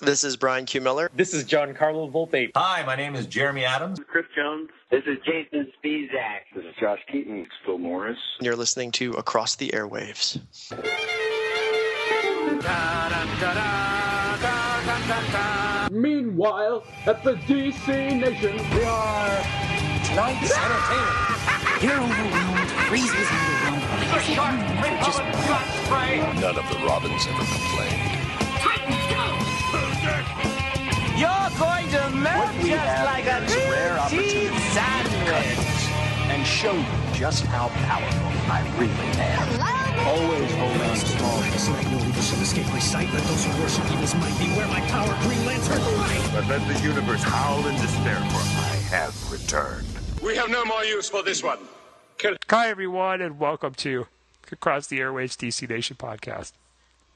This is Brian Q. Miller. This is Giancarlo Volpe. Hi, my name is Jeremy Adams. Chris Jones. This is Jason Spisak. This is Josh Keaton. It's Phil Morris. You're listening to Across the Airwaves. Meanwhile, at the DC Nation, we are tonight's entertainment. You're overwhelmed. Freeze's underwhelmed. Just None of the Robins ever complained. You're going to melt just like a rare cheese sandwich. And show you just how powerful I really am. Always hold on small. Let no evil shall escape my sight. Let those who worship evil's might beware my power. Green Lantern, light! But let the universe howl in despair, for I have returned. We have no more use for this one. Kill. Hi, everyone, and welcome to Across the Airwaves DC Nation podcast.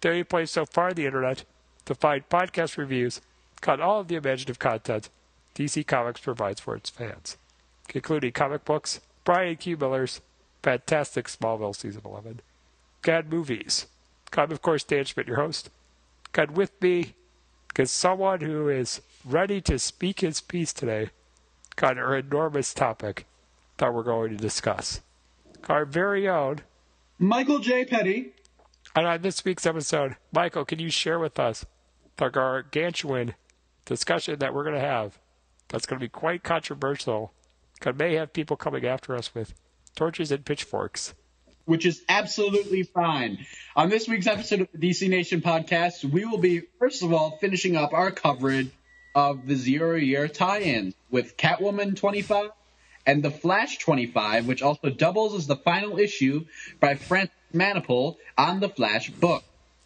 The only place so far on the internet to find podcast reviews on all of the imaginative content DC Comics provides for its fans, including comic books, Brian Q. Miller's fantastic Smallville Season 11, God Movies. I'm, of course, Dan Schmidt, your host. God with me is someone who is ready to speak his piece today on our enormous topic that we're going to discuss. Our very own Michael J. Petty. And on this week's episode, Michael, can you share with us the gargantuan discussion that we're going to have that's going to be quite controversial? Because may have people coming after us with torches and pitchforks. Which is absolutely fine. On this week's episode of the DC Nation podcast, we will be, first of all, finishing up our coverage of the zero year tie in with Catwoman 25 and The Flash 25, which also doubles as the final issue by Francis Manapul on the Flash book.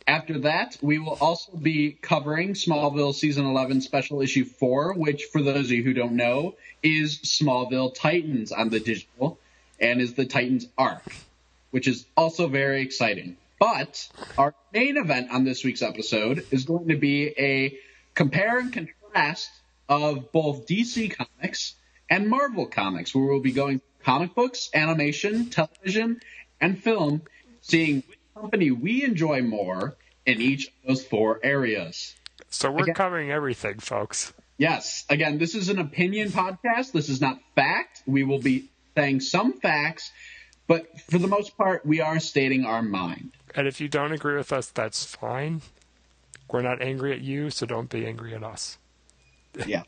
After that, we will also be covering Smallville Season 11 Special Issue 4, which, for those of you who don't know, is Smallville Titans on the digital and is the Titans arc, which is also very exciting. But our main event on this week's episode is going to be a compare and contrast of both DC Comics and Marvel Comics, where we'll be going comic books, animation, television, and film, seeing which company we enjoy more in each of those four areas. So we're Again- covering everything, folks. Yes, again, this is an opinion podcast. This is not fact. We will be saying some facts, but for the most part, we are stating our mind. And if you don't agree with us, that's fine. We're not angry at you, so don't be angry at us. Yeah,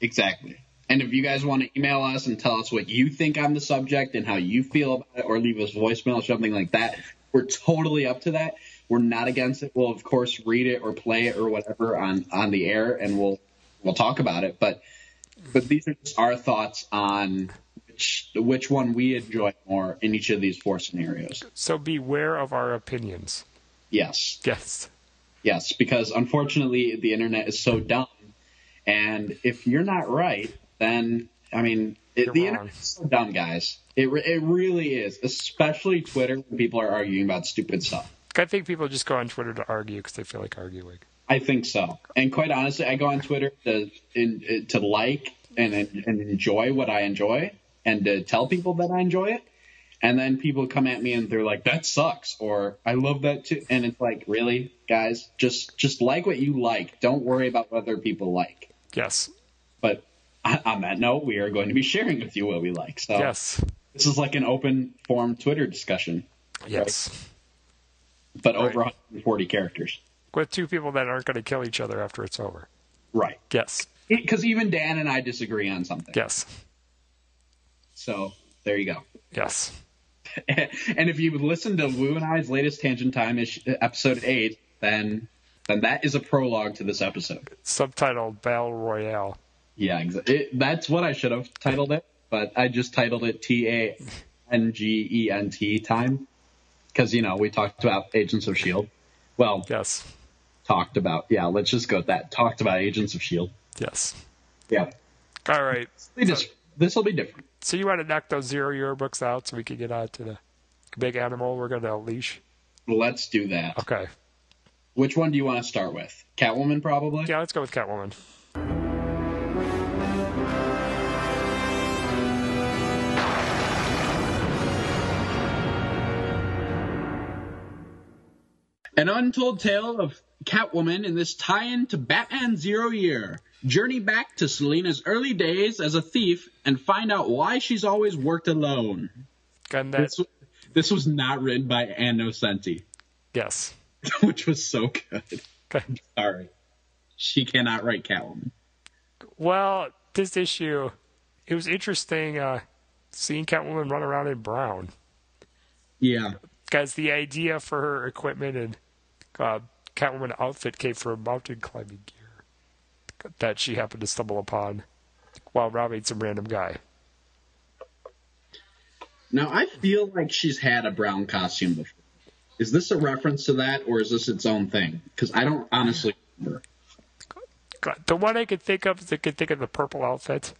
exactly. And if you guys want to email us and tell us what you think on the subject and how you feel about it, or leave us voicemail or something like that, we're totally up to that. We're not against it. We'll of course read it or play it or whatever on on the air, and we'll we'll talk about it. But but these are just our thoughts on which which one we enjoy more in each of these four scenarios. So beware of our opinions. Yes. Yes. Yes, because unfortunately the internet is so dumb, and if you're not right, then I mean it, the wrong. internet is so dumb, guys. It it really is, especially Twitter when people are arguing about stupid stuff. I think people just go on Twitter to argue because they feel like arguing. I think so. And quite honestly, I go on Twitter to in, to like and and enjoy what I enjoy, and to tell people that I enjoy it. And then people come at me and they're like, "That sucks," or "I love that too." And it's like, really, guys, just just like what you like. Don't worry about what other people like. Yes. But on that note, we are going to be sharing with you what we like. So Yes. this is like an open form Twitter discussion, Yes. But over Right. 140 characters. With two people that aren't going to kill each other after it's over. Right. Yes. Because even Dan and I disagree on something. Yes. So there you go. Yes. and if you listen to Wu and I's latest Tangent Time ish, episode eight, then then that is a prologue to this episode. Subtitled Battle Royale. Yeah, exactly. That's what I should have titled it, but I just titled it T A N G E N T time because you know we talked about Agents of Shield. Well, Yes. talked about yeah. Let's just go with that. Talked about Agents of Shield. Yes. Yeah, All right. this will be different. So you want to knock those zero year books out so we can get on to the big animal we're going to unleash? Let's do that. Okay. Which one do you want to start with? Catwoman, probably. Yeah, let's go with Catwoman. An untold tale of Catwoman in this tie-in to Batman Zero Year. Journey back to Selina's early days as a thief and find out why she's always worked alone. And that, This, this was not written by Ann Nocenti, yes. which was so good. Okay. Sorry. She cannot write Catwoman. Well, this issue, it was interesting uh, seeing Catwoman run around in brown. Yeah. Because the idea for her equipment and uh, Catwoman outfit came from mountain climbing gear that she happened to stumble upon while robbing some random guy. Now I feel like she's had a brown costume before. Is this a reference to that, or is this its own thing? Because I don't honestly remember. The one I could think of is I could think of the purple outfit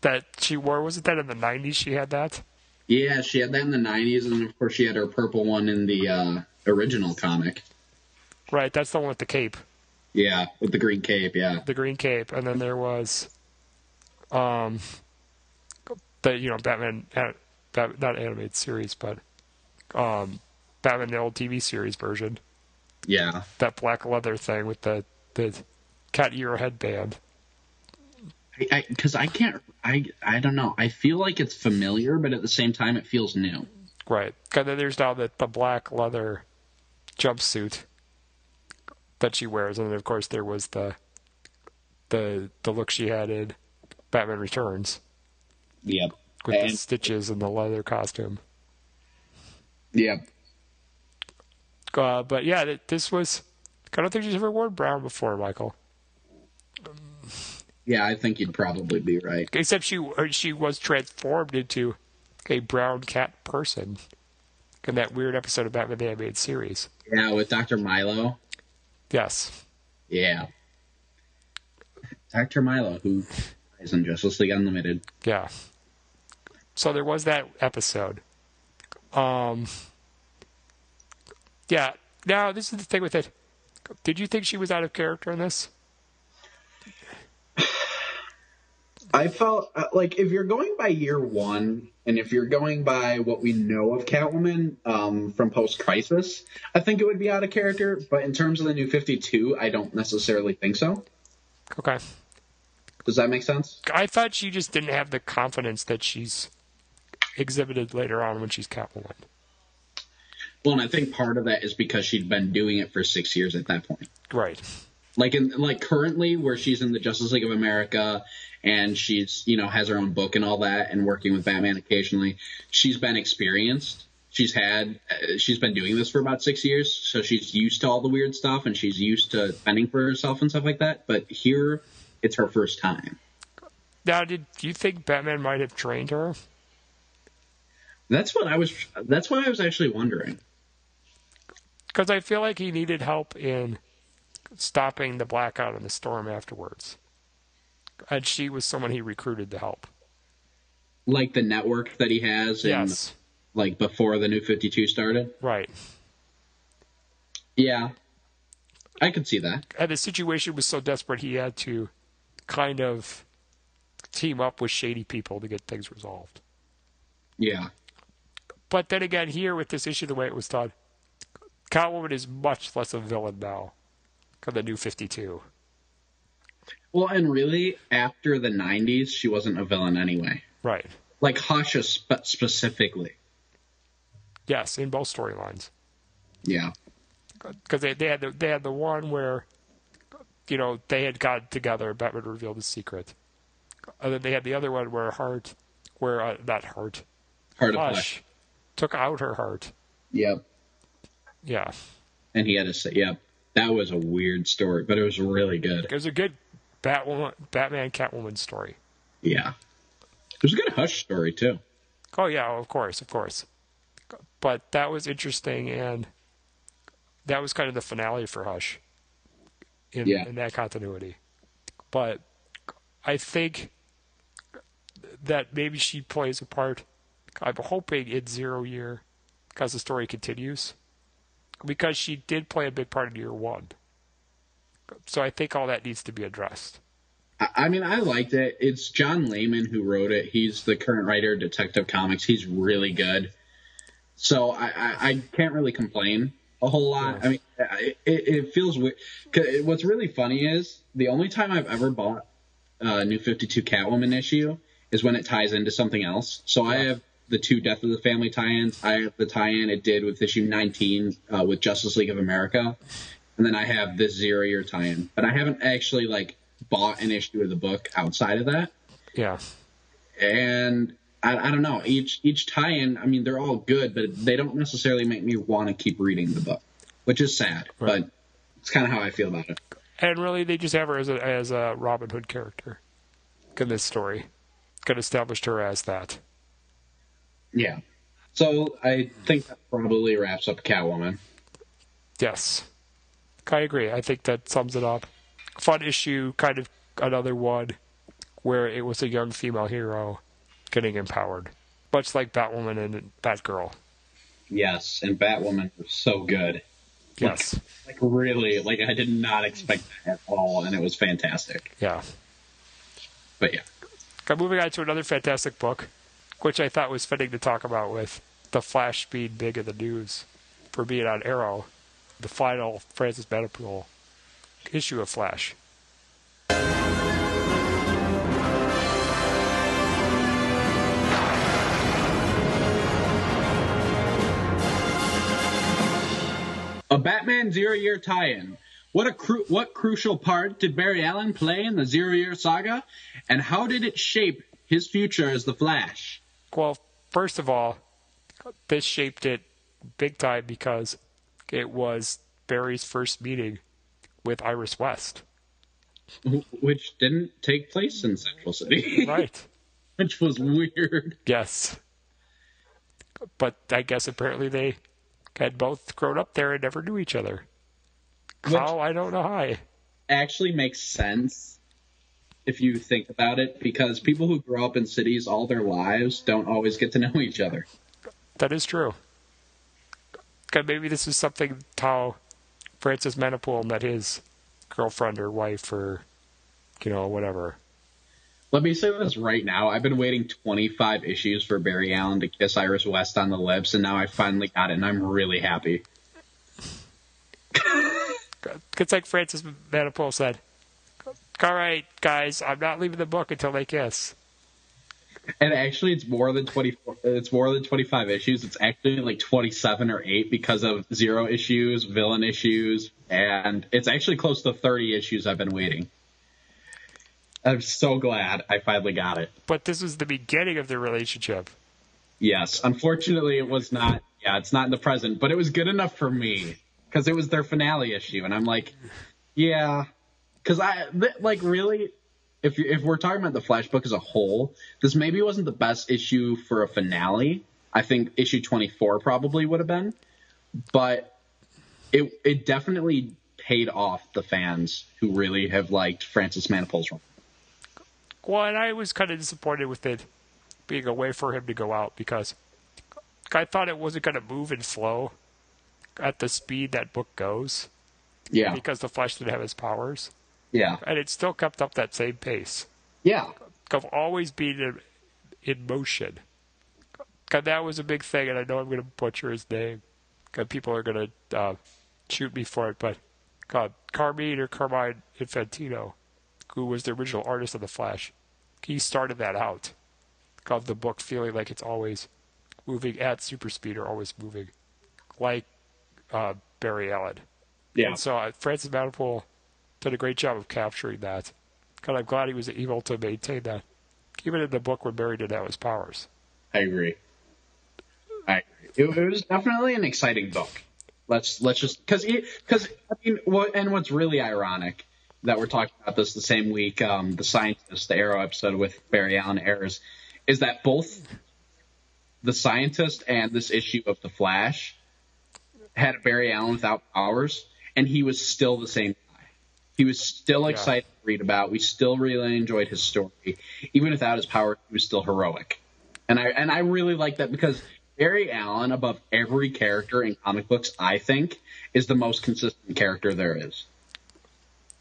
that she wore. Wasn't that in the 90s she had that? Yeah, she had that in the '90s, and of course she had her purple one in the uh, original comic. Right, that's the one with the cape. Yeah, with the green cape. Yeah. The green cape. And then there was, um, the, you know, Batman, uh, Bat, not animated series, but, um, Batman the old TV series version. Yeah. That black leather thing with the, the cat ear headband. Because I, I, can't, I, I don't know. I feel like it's familiar, but at the same time, it feels new. Right. And then there's now the, the black leather jumpsuit that she wears, and then of course there was the the the look she had in Batman Returns. Yep. With and, the stitches and the leather costume. Yep. Uh, but yeah, this was. I don't think she's ever worn brown before, Michael. Yeah, I think you'd probably be right. Except she she was transformed into a brown cat person in that weird episode of Batman the Animated Series. Yeah, with Dr. Milo. Yes. Yeah. Dr. Milo, who is in Justice League Unlimited. Yeah. So there was that episode. Um. Yeah. Now this is the thing with it. Did you think she was out of character in this? I felt uh, like if you're going by year one, and if you're going by what we know of Catwoman um, from post Crisis, I think it would be out of character. But in terms of the new 52, I don't necessarily think so. Okay. Does that make sense? I thought she just didn't have the confidence that she's exhibited later on when she's Catwoman. Well, and I think part of that is because she'd been doing it for six years at that point. Right. Like in like currently, where she's in the Justice League of America and she's you know has her own book and all that, and working with Batman occasionally. She's been experienced. She's had uh, she's been doing this for about six years, so she's used to all the weird stuff and she's used to fending for herself and stuff like that. But here, it's her first time. Now, did do you think Batman might have trained her? That's what I was. That's what I was actually wondering. Because I feel like he needed help in stopping the blackout and the storm afterwards. And she was someone he recruited to help. Like the network that he has, in, yes. Like before the New Fifty Two started. Right. Yeah, I can see that. And the situation was so desperate, he had to kind of team up with shady people to get things resolved. Yeah. But then again, here with this issue, the way it was done, Catwoman is much less a villain now than the New Fifty Two. Well, and really, after the '90s, she wasn't a villain anyway. Right. Like Hasha spe- specifically. Yes, in both storylines. Yeah. Because they, they had the, they had the one where, you know, they had gotten together. Batman revealed his secret, and then they had the other one where Heart, where uh, not Heart, Heart of Hush, Flesh. took out her heart. Yep. Yeah. And he had to say, "Yep." That was a weird story, but it was really good. It was a good Batwoman, Batman Catwoman story. Yeah. It was a good Hush story too. Oh yeah, of course, of course. But that was interesting, and that was kind of the finale for Hush. In, Yeah. in that continuity, but I think that maybe she plays a part. I'm hoping in Zero Year, because the story continues, because she did play a big part in Year One. So I think all that needs to be addressed. I, mean, I liked it. It's John Layman who wrote it. He's the current writer of Detective Comics. He's really good. So I, I, I can't really complain. a whole lot. I mean, it, it feels weird. What's really funny is the only time I've ever bought a new 52 Catwoman issue is when it ties into something else. So I have the two Death of the Family tie-ins. I have the tie-in it did with issue 19 uh, with Justice League of America, and then I have this zero year tie-in. But I haven't actually like bought an issue of the book outside of that. Yeah. And I, I don't know each each tie-in. I mean, they're all good, but they don't necessarily make me want to keep reading the book, which is sad. Right. But it's kind of how I feel about it. And really, they just have her as a, as a Robin Hood character in this story. Could established her as that. Yeah. So I think that probably wraps up Catwoman. Yes. I agree. I think that sums it up. Fun issue, kind of another one where it was a young female hero getting empowered. Much like Batwoman and Batgirl. Yes, and Batwoman was so good. Yes. Like really, like I did not expect that at all, and it was fantastic. Yeah. But yeah. Okay, moving on to another fantastic book, which I thought was fitting to talk about with The Flash being big in the news for being on Arrow, the final Francis Manapul issue of Flash. A Batman Zero Year tie-in. What a cru- what crucial part did Barry Allen play in the Zero Year saga, and how did it shape his future as the Flash? Well, first of all, this shaped it big time because it was Barry's first meeting with Iris West. Which didn't take place in Central City. Right. Which was weird. Yes. But I guess apparently they had both grown up there and never knew each other. How? I don't know how. Actually makes sense if you think about it, because people who grow up in cities all their lives don't always get to know each other. That is true. Maybe this is something how Francis Manapul met his girlfriend or wife or, you know, whatever. Let me say this right now. I've been waiting 25 issues for Barry Allen to kiss Iris West on the lips, and now I finally got it, and I'm really happy. It's like Francis Manapul said, all right, guys, I'm not leaving the book until they kiss. And actually, it's more than 24. It's more than 25 issues. It's actually like 27 or 8 because of zero issues, villain issues, and it's actually close to 30 issues I've been waiting. I'm so glad I finally got it. But this was the beginning of their relationship. Yes, unfortunately, it was not. Yeah, it's not in the present, but it was good enough for me because it was their finale issue, and I'm like, yeah, because I th- like really. If you, if we're talking about the Flash book as a whole, this maybe wasn't the best issue for a finale. I think issue 24 probably would have been, but it it definitely paid off the fans who really have liked Francis Manapul's run. Well, and I was kind of disappointed with it being a way for him to go out because I thought it wasn't going to move and flow at the speed that book goes. Yeah. Because the Flash didn't have his powers. Yeah. And it still kept up that same pace. Yeah. Of always being in, in motion. God, that was a big thing, and I know I'm going to butcher his name. Cause people are going to uh, shoot me for it, but God, Carmine or Carmine Infantino, who was the original artist of the Flash, he started that out. Of the book feeling like it's always moving at super speed or always moving, like uh, Barry Allen. Yeah. And so uh, Francis Manapul did a great job of capturing that. And I'm glad he was able to maintain that, even in the book when Barry didn't have his powers. I agree. I agree. It, it was definitely an exciting book. Let's let's just because because I mean what and what's really ironic that we're talking about this the same week um, the scientist the Arrow episode with Barry Allen airs is that both the scientist and this issue of the Flash had Barry Allen without powers and he was still the same. He was still Yeah. excited to read about. We still really enjoyed his story, even without his power. He was still heroic, and I and I really like that because Barry Allen, above every character in comic books, I think, is the most consistent character there is.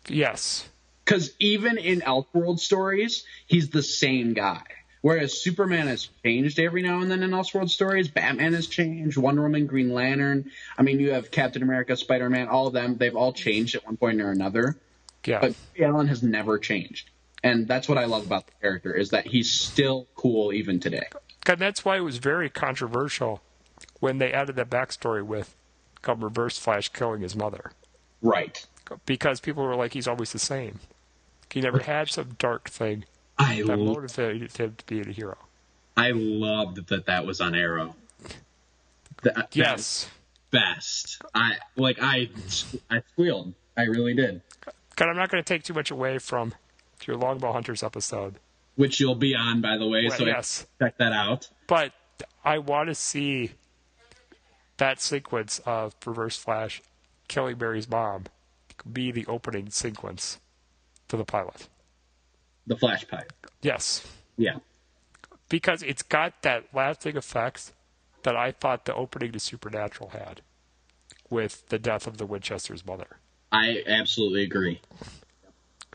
Yes. Because even in Elseworld stories, he's the same guy. Whereas Superman has changed every now and then in Elseworld stories. Batman has changed. Wonder Woman, Green Lantern. I mean, you have Captain America, Spider Man. All of them. They've all changed at one point or another. Yeah. But Barry Allen has never changed, and that's what I love about the character is that he's still cool even today. And that's why it was very controversial when they added that backstory with called Reverse Flash killing his mother. Right. Because people were like, he's always the same. He never had some dark thing I that lo- motivated him to be a hero. I loved that that was on Arrow. That- Yes. best. I like I I squealed. I really did. God, I'm not going to take too much away from your Longbow Hunters episode. Which you'll be on, by the way. Well, so yes. check that out. But I want to see that sequence of Reverse Flash killing Barry's mom be the opening sequence to the pilot. The flash pilot. Yes. Yeah. Because it's got that lasting effect that I thought the opening to Supernatural had with the death of the Winchester's mother. I absolutely agree.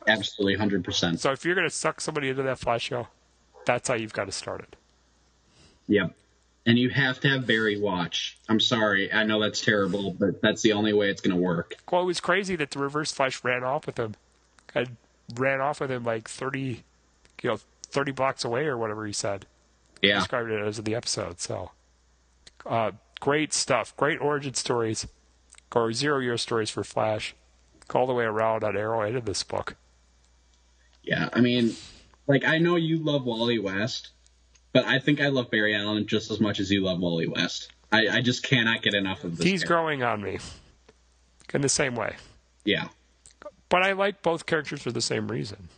Absolutely, hundred percent. So if you're going to suck somebody into that Flash show, that's how you've got to start it. Yep. And you have to have Barry watch. I'm sorry, I know that's terrible, but that's the only way it's going to work. Well, it was crazy that the Reverse Flash ran off with him. And ran off with him like 30, you know, 30 blocks away or whatever he said. Yeah. Described it as in the episode. So, uh, great stuff. Great origin stories or zero year stories for Flash all the way around on Arrow and in this book. Yeah, I mean, like I know you love Wally West, but I think I love Barry Allen just as much as you love Wally West. I, I just cannot get enough of this. He's guy. growing on me in the same way. Yeah, But I like both characters for the same reason.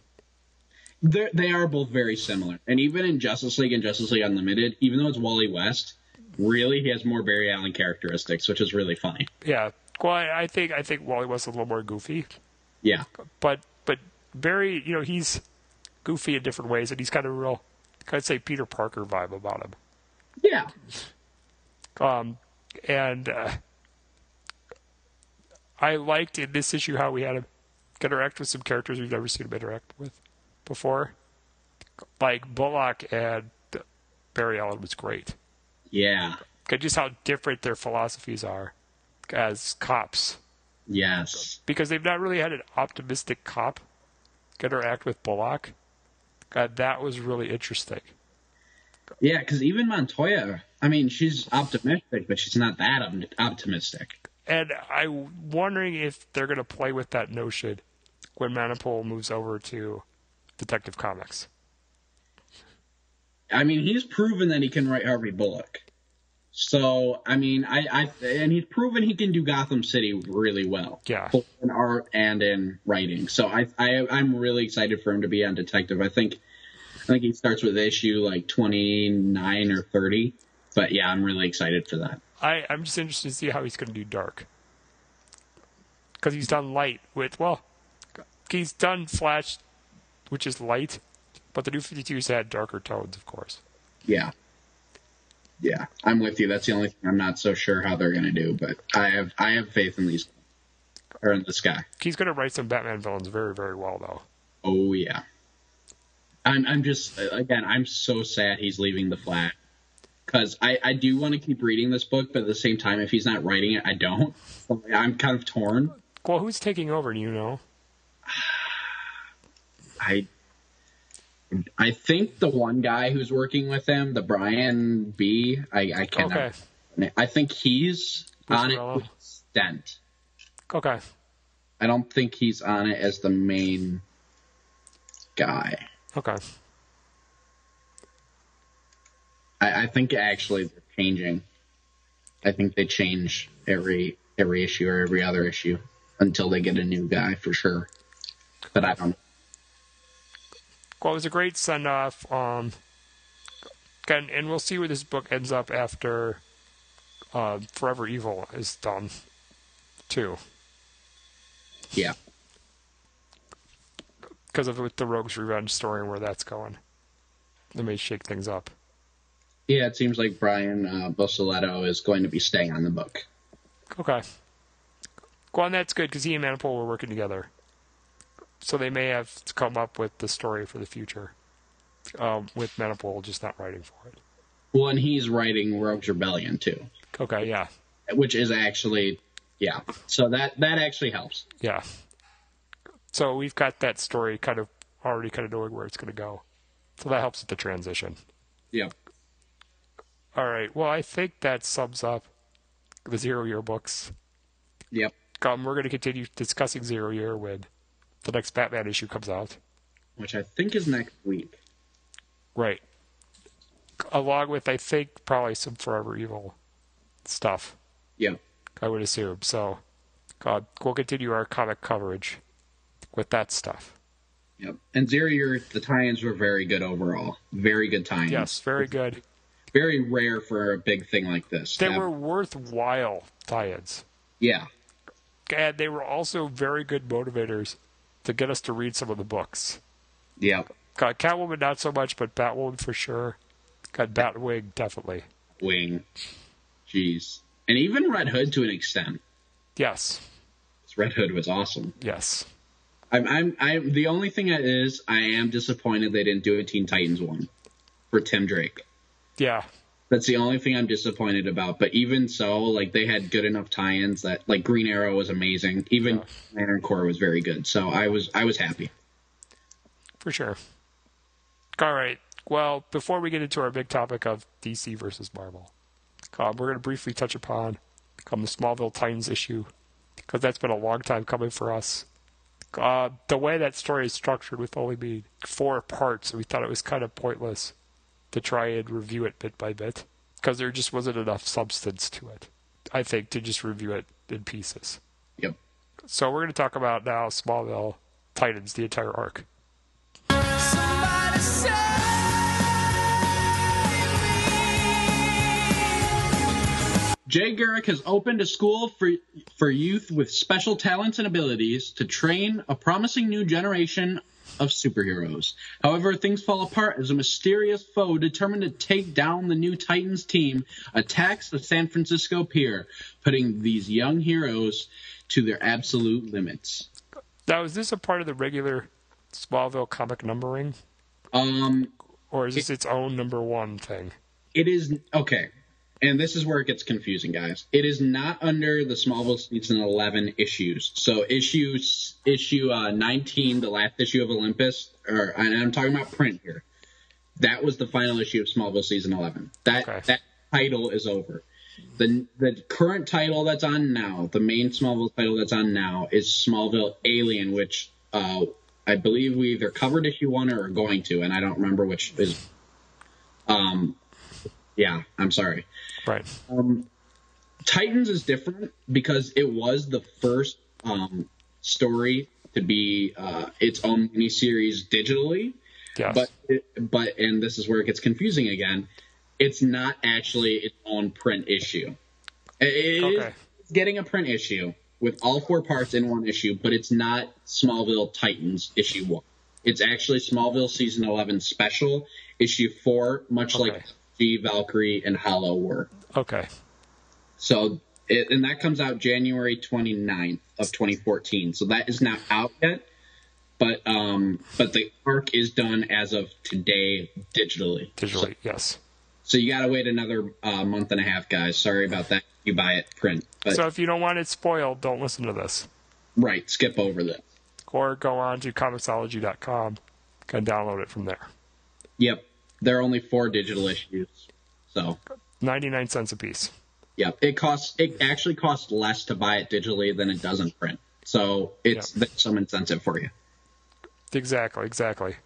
They're, they are both very similar, and even in Justice League and Justice League Unlimited, even though it's Wally West, really he has more Barry Allen characteristics, which is really funny. Yeah. Well, I, I think I think Wally West is a little more goofy, Yeah, but but Barry, you know, he's goofy in different ways, and he's kind of a real, kind of say Peter Parker vibe about him. yeah, Um, and uh, I liked in this issue how we had him interact with some characters we've never seen him interact with before. Like Bullock and Barry Allen was great. yeah, Just how different their philosophies are as cops. yes, Because they've not really had an optimistic cop interact with Bullock. God, that was really interesting. yeah. Because even Montoya, I mean, she's optimistic, but she's not that optimistic. And I'm wondering if they're going to play with that notion when Manapul moves over to Detective Comics. I mean, he's proven that he can write Harvey Bullock. So, I mean, I, I, and he's proven he can do Gotham City really well. Yeah. Both in art and in writing. So I, I, I'm really excited for him to be on Detective. I think, I think he starts with issue like 29 or 30. But yeah, I'm really excited for that. I, I'm just interested to see how he's going to do dark. Because he's done light with, well, he's done Flash, which is light, but the new 52's had darker tones, of course. Yeah. Yeah, I'm with you. That's the only thing I'm not so sure how they're going to do, but I have, I have faith in these, or in this guy. He's going to write some Batman villains very, very well, though. Oh yeah. I'm I'm just again I'm so sad he's leaving the flat because I I do want to keep reading this book, but at the same time, if he's not writing it, I don't. So I'm kind of torn. Well, who's taking over? Do you know? I I think the one guy who's working with him, the Brian B. I I can't. Okay. I think he's on it with Stent. Okay. I don't think he's on it as the main guy. Okay. I, I think actually they're changing. I think they change every every issue or every other issue until they get a new guy for sure. But I don't. Well, it was a great send off. Um, and, and we'll see where this book ends up after uh, Forever Evil is done, too. Yeah. Because of with the Rogue's Revenge story and where that's going. They may shake things up. Yeah, it seems like Brian uh, Buccellato is going to be staying on the book. Okay. Well, that's good because he and Manapul were working together. So they may have come up with the story for the future. um, with Manapul just not writing for it. Well, and he's writing Rogue's Rebellion too, Okay, yeah, which is actually, yeah. So that that actually helps. yeah. So we've got that story kind of already kind of knowing where it's going to go. So that helps with the transition. Yeah. All right. Well, I think that sums up the zero year books. Yep. Um, we're going to continue discussing zero year when the next Batman issue comes out. Which I think is next week. Right. Along with, I think, probably some Forever Evil stuff. Yeah. I would assume. So, uh, we'll continue our comic coverage with that stuff. Yep. And Zero Year, the tie-ins were very good overall. Very good tie-ins. Yes, very good. Very rare for a big thing like this. They were worthwhile tie-ins. Yeah. And they were also very good motivators to get us to read some of the books. Yeah. Got Catwoman not so much, but Batwoman for sure. Got Batwing definitely. Wing. Jeez. And even Red Hood to an extent. Yes. Red Hood was awesome. Yes. I'm, I'm, I'm. The only thing that is, I am disappointed they didn't do a Teen Titans one for Tim Drake. Yeah. That's the only thing I'm disappointed about. But even so, like they had good enough tie-ins that, like Green Arrow was amazing. Even Lantern Corps was very good. So I was, I was happy. For sure. All right. Well, before we get into our big topic of DC versus Marvel, um, we're going to briefly touch upon um, the Smallville Titans issue because that's been a long time coming for us. Uh, the way that story is structured with only being four parts, we thought it was kind of pointless to try and review it bit by bit because there just wasn't enough substance to it. I think to just review it in pieces. Yep. So we're going to talk about now Smallville Titans, the entire arc. Jay Garrick has opened a school for for youth with special talents and abilities to train a promising new generation of superheroes. However, things fall apart as a mysterious foe determined to take down the new Titans team attacks the San Francisco pier, putting these young heroes to their absolute limits. Now, is this a part of the regular Smallville comic numbering, Um, or is this its own number one thing? it is okay. And this is where it gets confusing, guys. It is not under the Smallville season 11 issues. So issues issue uh, 19, the last issue of Olympus, or and I'm talking about print here. That was the final issue of Smallville season 11. That that title is over. The the current title that's on now, the main Smallville title that's on now is Smallville Alien, which uh, I believe we either covered issue one or are going to, and I don't remember which is. Um, yeah, I'm sorry. Right. Um, Titans is different because it was the first um, story to be uh, its own miniseries digitally. Yes. But it, but and this is where it gets confusing again. It's not actually its own print issue. It is Okay. getting a print issue with all four parts in one issue, but it's not Smallville Titans issue one. It's actually Smallville season eleven special issue four, much like G Valkyrie and Hollow were. Okay. So, it, and that comes out January 29th of 2014. So that is not out yet, but um, but the arc is done as of today digitally. Digitally, So, yes. so you gotta wait another uh, month and a half, guys. Sorry about that. You buy it print, but so if you don't want it spoiled, don't listen to this. right, skip over this. Or go on to comixology.com and download it from there. Yep, there are only four digital issues, so 99 cents a piece. Yep, it costs. It actually costs less to buy it digitally than it does in print. So it's there's some incentive for you. Exactly, exactly.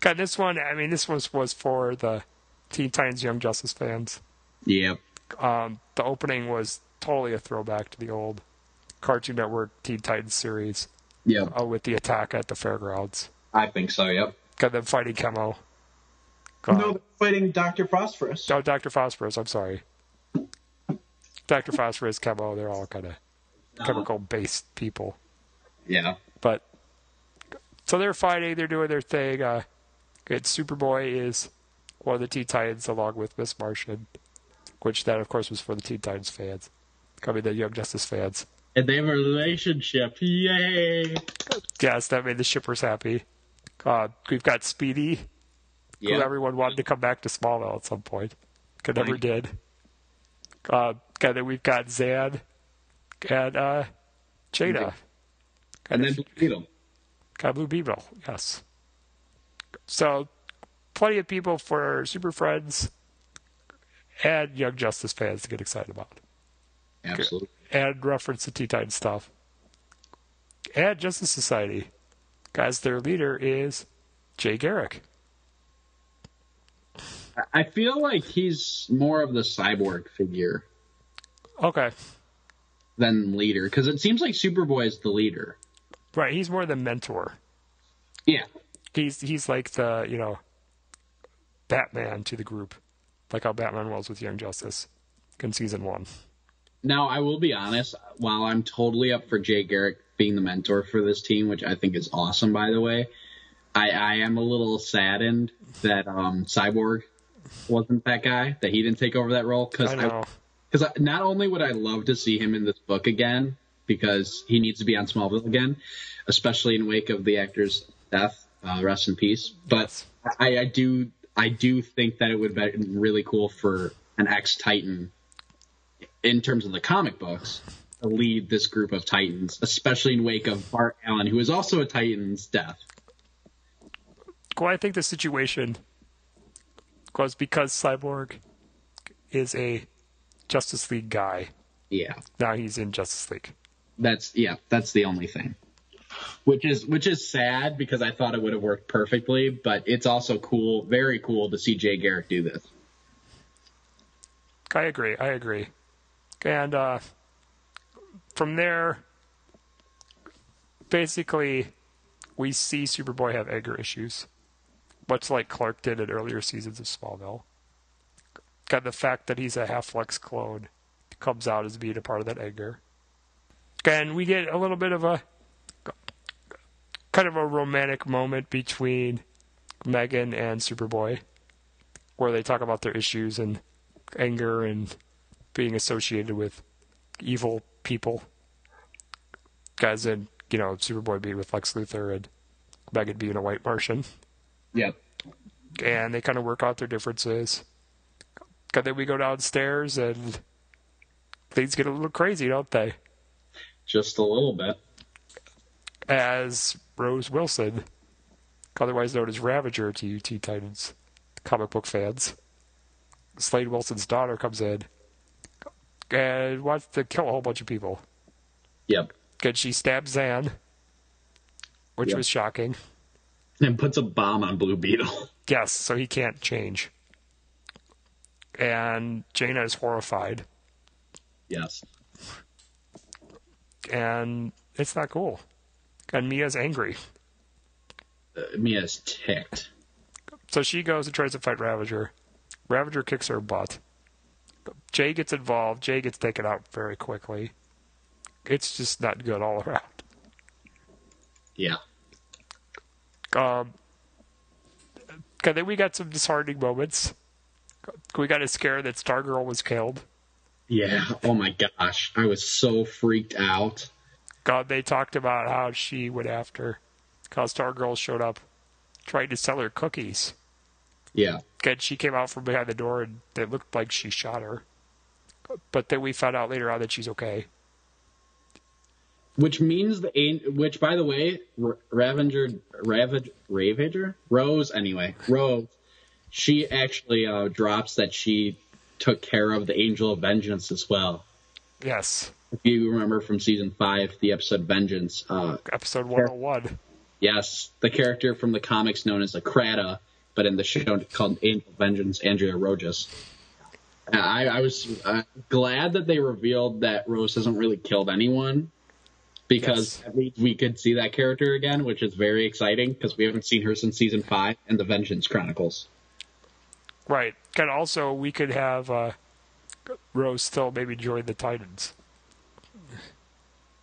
God, this one, I mean, this was, was for the Teen Titans Young Justice fans. Yep. Um, the opening was totally a throwback to the old Cartoon Network Teen Titans series. Yep. Uh, with the attack at the fairgrounds. I think so. Yep. Got them fighting Chemo. No, they're fighting Dr. Phosphorus. Oh, Dr. Phosphorus, I'm sorry. Dr. Phosphorus, Chemo, they're all kind of chemical based people. Yeah. But so they're fighting, they're doing their thing. Uh, good Superboy is one of the Teen Titans along with Miss Martian, which that of course was for the Teen Titans fans. I mean the Young Justice fans. And they have a relationship. Yay! Yes, that made the shippers happy. Uh, we've got Speedy, who Yeah. everyone wanted to come back to Smallville at some point, Could never Right. did. Uh, and then we've got Zan and uh, Jada. And then Blue Beetle. Got Blue Beetle, yes. So, plenty of people for Super Friends and Young Justice fans to get excited about. Absolutely. And reference to Teen Titans stuff. And Justice Society. Guys, their leader is Jay Garrick. I feel like he's more of the cyborg figure Okay. than leader because it seems like Superboy is the leader. Right, he's more the mentor. Yeah. He's he's like the, you know, Batman to the group. Like how Batman was with Young Justice in season one. Now, I will be honest, while I'm totally up for Jay Garrick being the mentor for this team, which I think is awesome, by the way, I, I am a little saddened that um, Cyborg wasn't that guy, that he didn't take over that role. Because I. Because not only would I love to see him in this book again, because he needs to be on Smallville again, especially in wake of the actor's death, uh, rest in peace. But I, I do, I do think that it would be really cool for an ex Titan, in terms of the comic books, to lead this group of Titans, especially in wake of Bart Allen, who is also a Titan's death. Well, I think the situation was because Cyborg is a Justice League guy. Yeah. Now he's in Justice League. That's yeah, that's the only thing. Which is which is sad because I thought it would have worked perfectly, but it's also cool, very cool to see Jay Garrick do this. I agree. I agree. And uh, from there, basically, we see Superboy have anger issues, much like Clark did in earlier seasons of Smallville. Got the fact that he's a half Lex clone comes out as being a part of that anger. And we get a little bit of a kind of a romantic moment between Megan and Superboy, where they talk about their issues and anger and being associated with evil people. Guys, and you know, Superboy being with Lex Luthor and Megan being a white Martian. Yep. And they kind of work out their differences. And then we go downstairs and things get a little crazy, don't they? Just a little bit. As Rose Wilson, otherwise known as Ravager to you Teen Titans comic book fans, Slade Wilson's daughter comes in and wants to kill a whole bunch of people. Yep. And she stabs Zan, which Yep. was shocking. And puts a bomb on Blue Beetle. Yes, so he can't change. And Jayna is horrified, Yes. and it's not cool. And Mia's angry. Uh, Mia's ticked. So she goes and tries to fight Ravager. Ravager kicks her butt. Jay gets involved. Jay gets taken out very quickly. It's just not good all around. Yeah. Um, okay, then we got some disheartening moments. We got a scare that Stargirl was killed. Yeah. Oh my gosh. I was so freaked out. God, they talked about how she went after, how Stargirl showed up trying to sell her cookies. Yeah. And she came out from behind the door and it looked like she shot her. But then we found out later on that she's okay. Which means the which, by the way, Ravager, Ravage, Ravager, Rose. Anyway, Rose. She actually uh, drops that she took care of the Angel of Vengeance as well. Yes. If you remember from season five, the episode Vengeance. Uh, Episode 101. yes, the character from the comics known as Acrata, but in the show called Angel of Vengeance, Andrea Rojas. I, I was uh, glad that they revealed that Rose hasn't really killed anyone because Yes. at least we could see that character again, which is very exciting because we haven't seen her since season five and the Vengeance Chronicles. Right. And also, we could have uh, Rose still maybe join the Titans.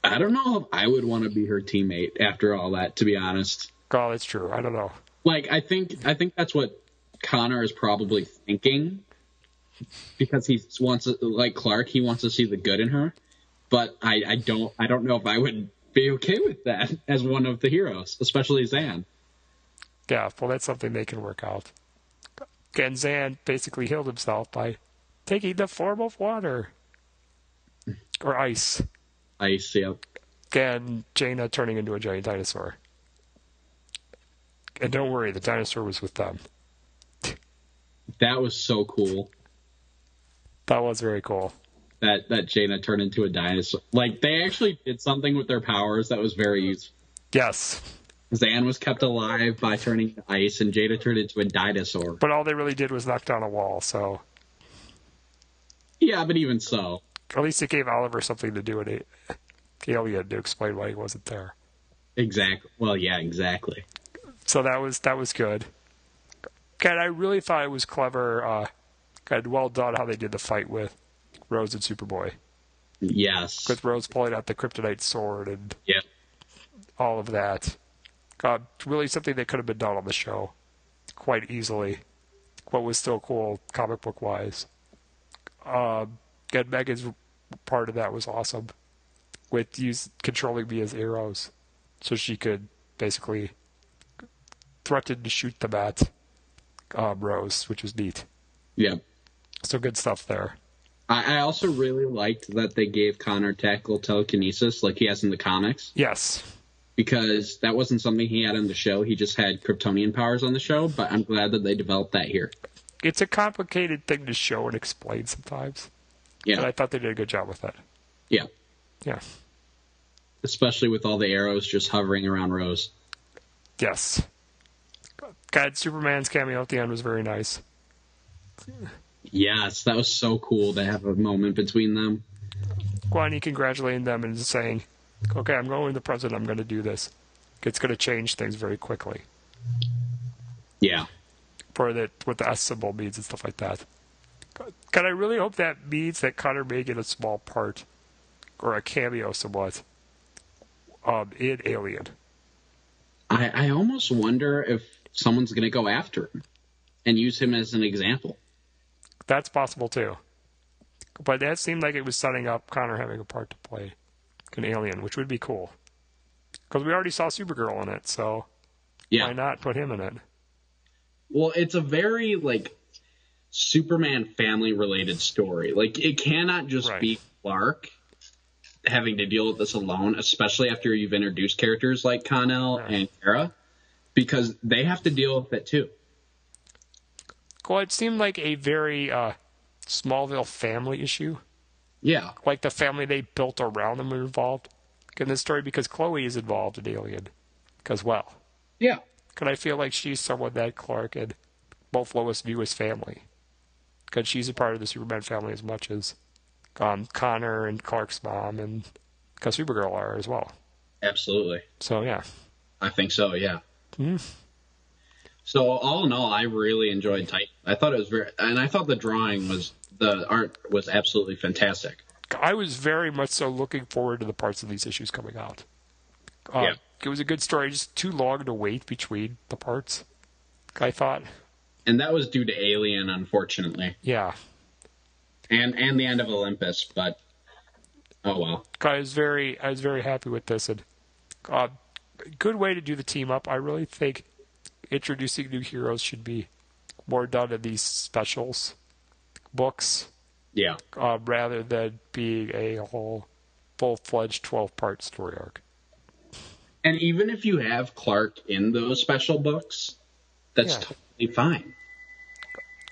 I don't know if I would want to be her teammate after all that, to be honest. Oh, that's true. I don't know. Like I think I think that's what Connor is probably thinking because he wants to, like Clark, he wants to see the good in her. But I, I don't I don't know if I would be okay with that as one of the heroes, especially Zan. Yeah, well, that's something they can work out. and Zan basically healed himself by taking the form of water or ice. Ice, yeah. And Jayna turning into a giant dinosaur. And don't worry, the dinosaur was with them. That was so cool. That was very cool. That that Jayna turned into a dinosaur. Like they actually did something with their powers that was very useful. Yes. Zan was kept alive by turning to ice, and Jayna turned into a dinosaur. But all they really did was knock down a wall, so. Yeah, but even so. At least it gave Oliver something to do, and it, Alien to explain why he wasn't there. Exactly. Well, yeah, exactly. So that was that was good. God, I really thought it was clever. Uh, God, well done how they did the fight with Rose and Superboy. Yes. With Rose pulling out the kryptonite sword and yeah. all of that. God, really something that could have been done on the show quite easily. What was still cool comic book wise. Um, and Megan's part of that was awesome with use controlling me as arrows, so she could basically threaten to shoot them at um, Rose, which was neat. Yeah. So good stuff there. I, I also really liked that they gave Connor tactile telekinesis like he has in the comics. Yes. Because that wasn't something he had on the show. He just had Kryptonian powers on the show, but I'm glad that they developed that here. It's a complicated thing to show and explain sometimes. Yeah. But I thought they did a good job with that. Yeah. Yeah. Especially with all the arrows just hovering around Rose. Yes. God, Superman's cameo at the end was very nice. Yes, that was so cool to have a moment between them. Guani congratulating them and saying, okay, I'm going to the president, I'm going to do this. It's going to change things very quickly. Yeah. For the, what the S symbol means and stuff like that. God, I really hope that means that Connor may get a small part, or a cameo somewhat, um, in Alien. I, I almost wonder if someone's going to go after him and use him as an example. That's possible too. But that seemed like it was setting up Connor having a part to play an alien, which would be cool. Because we already saw Supergirl in it, so yeah. why not put him in it? Well, it's a very like Superman family related story. Like it cannot just right. be Clark having to deal with this alone, especially after you've introduced characters like Connor and Kara, because they have to deal with it too. Well, it seemed like a very uh, Smallville family issue. Yeah. Like the family they built around them were involved in this story because Chloe is involved in Alien as well. Yeah. Because I feel like she's someone that Clark and both Lois view as family. Because she's a part of the Superman family as much as um, Connor and Clark's mom and because Supergirl are as well. Absolutely. So, yeah. I think so, yeah. Mm-hmm. So all in all, I really enjoyed Titan. I thought it was very, and I thought the drawing was, the art was absolutely fantastic. I was very much so looking forward to the parts of these issues coming out. Uh, yeah. It was a good story, just too long to wait between the parts, I thought. And that was due to Alien, unfortunately. Yeah. And and the end of Olympus, but oh well. I was very I was very happy with this and uh, good way to do the team up. I really think introducing new heroes should be more done in these specials books. Yeah. Uh, rather than being a whole full fledged 12 part story arc. And even if you have Clark in those special books, that's Yeah. totally fine.